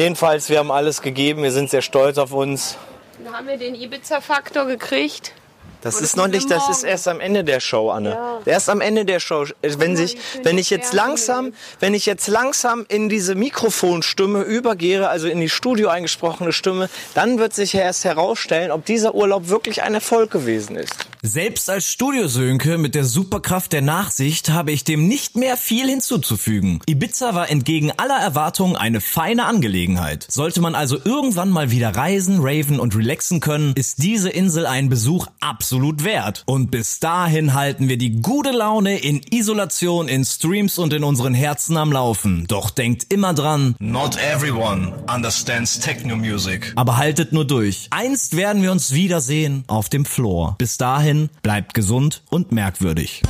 Jedenfalls, wir haben alles gegeben. Wir sind sehr stolz auf uns. Da haben wir den Ibiza-Faktor gekriegt. Das Und ist noch nicht, das ist erst am Ende der Show, Anne. Ja. Erst am Ende der Show. Wenn sich, wenn ich jetzt langsam, wenn ich jetzt langsam in diese Mikrofonstimme übergehe, also in die Studio eingesprochene Stimme, dann wird sich ja erst herausstellen, ob dieser Urlaub wirklich ein Erfolg gewesen ist. Selbst als Studiosönke mit der Superkraft der Nachsicht habe ich dem nicht mehr viel hinzuzufügen. Ibiza war entgegen aller Erwartungen eine feine Angelegenheit. Sollte man also irgendwann mal wieder reisen, raven und relaxen können, ist diese Insel einen Besuch absolut wert. Und bis dahin halten wir die gute Laune in Isolation, in Streams und in unseren Herzen am Laufen. Doch denkt immer dran, Not everyone understands techno music. aber haltet nur durch. Einst werden wir uns wiedersehen auf dem Floor. Bis dahin bleibt gesund und merkwürdig.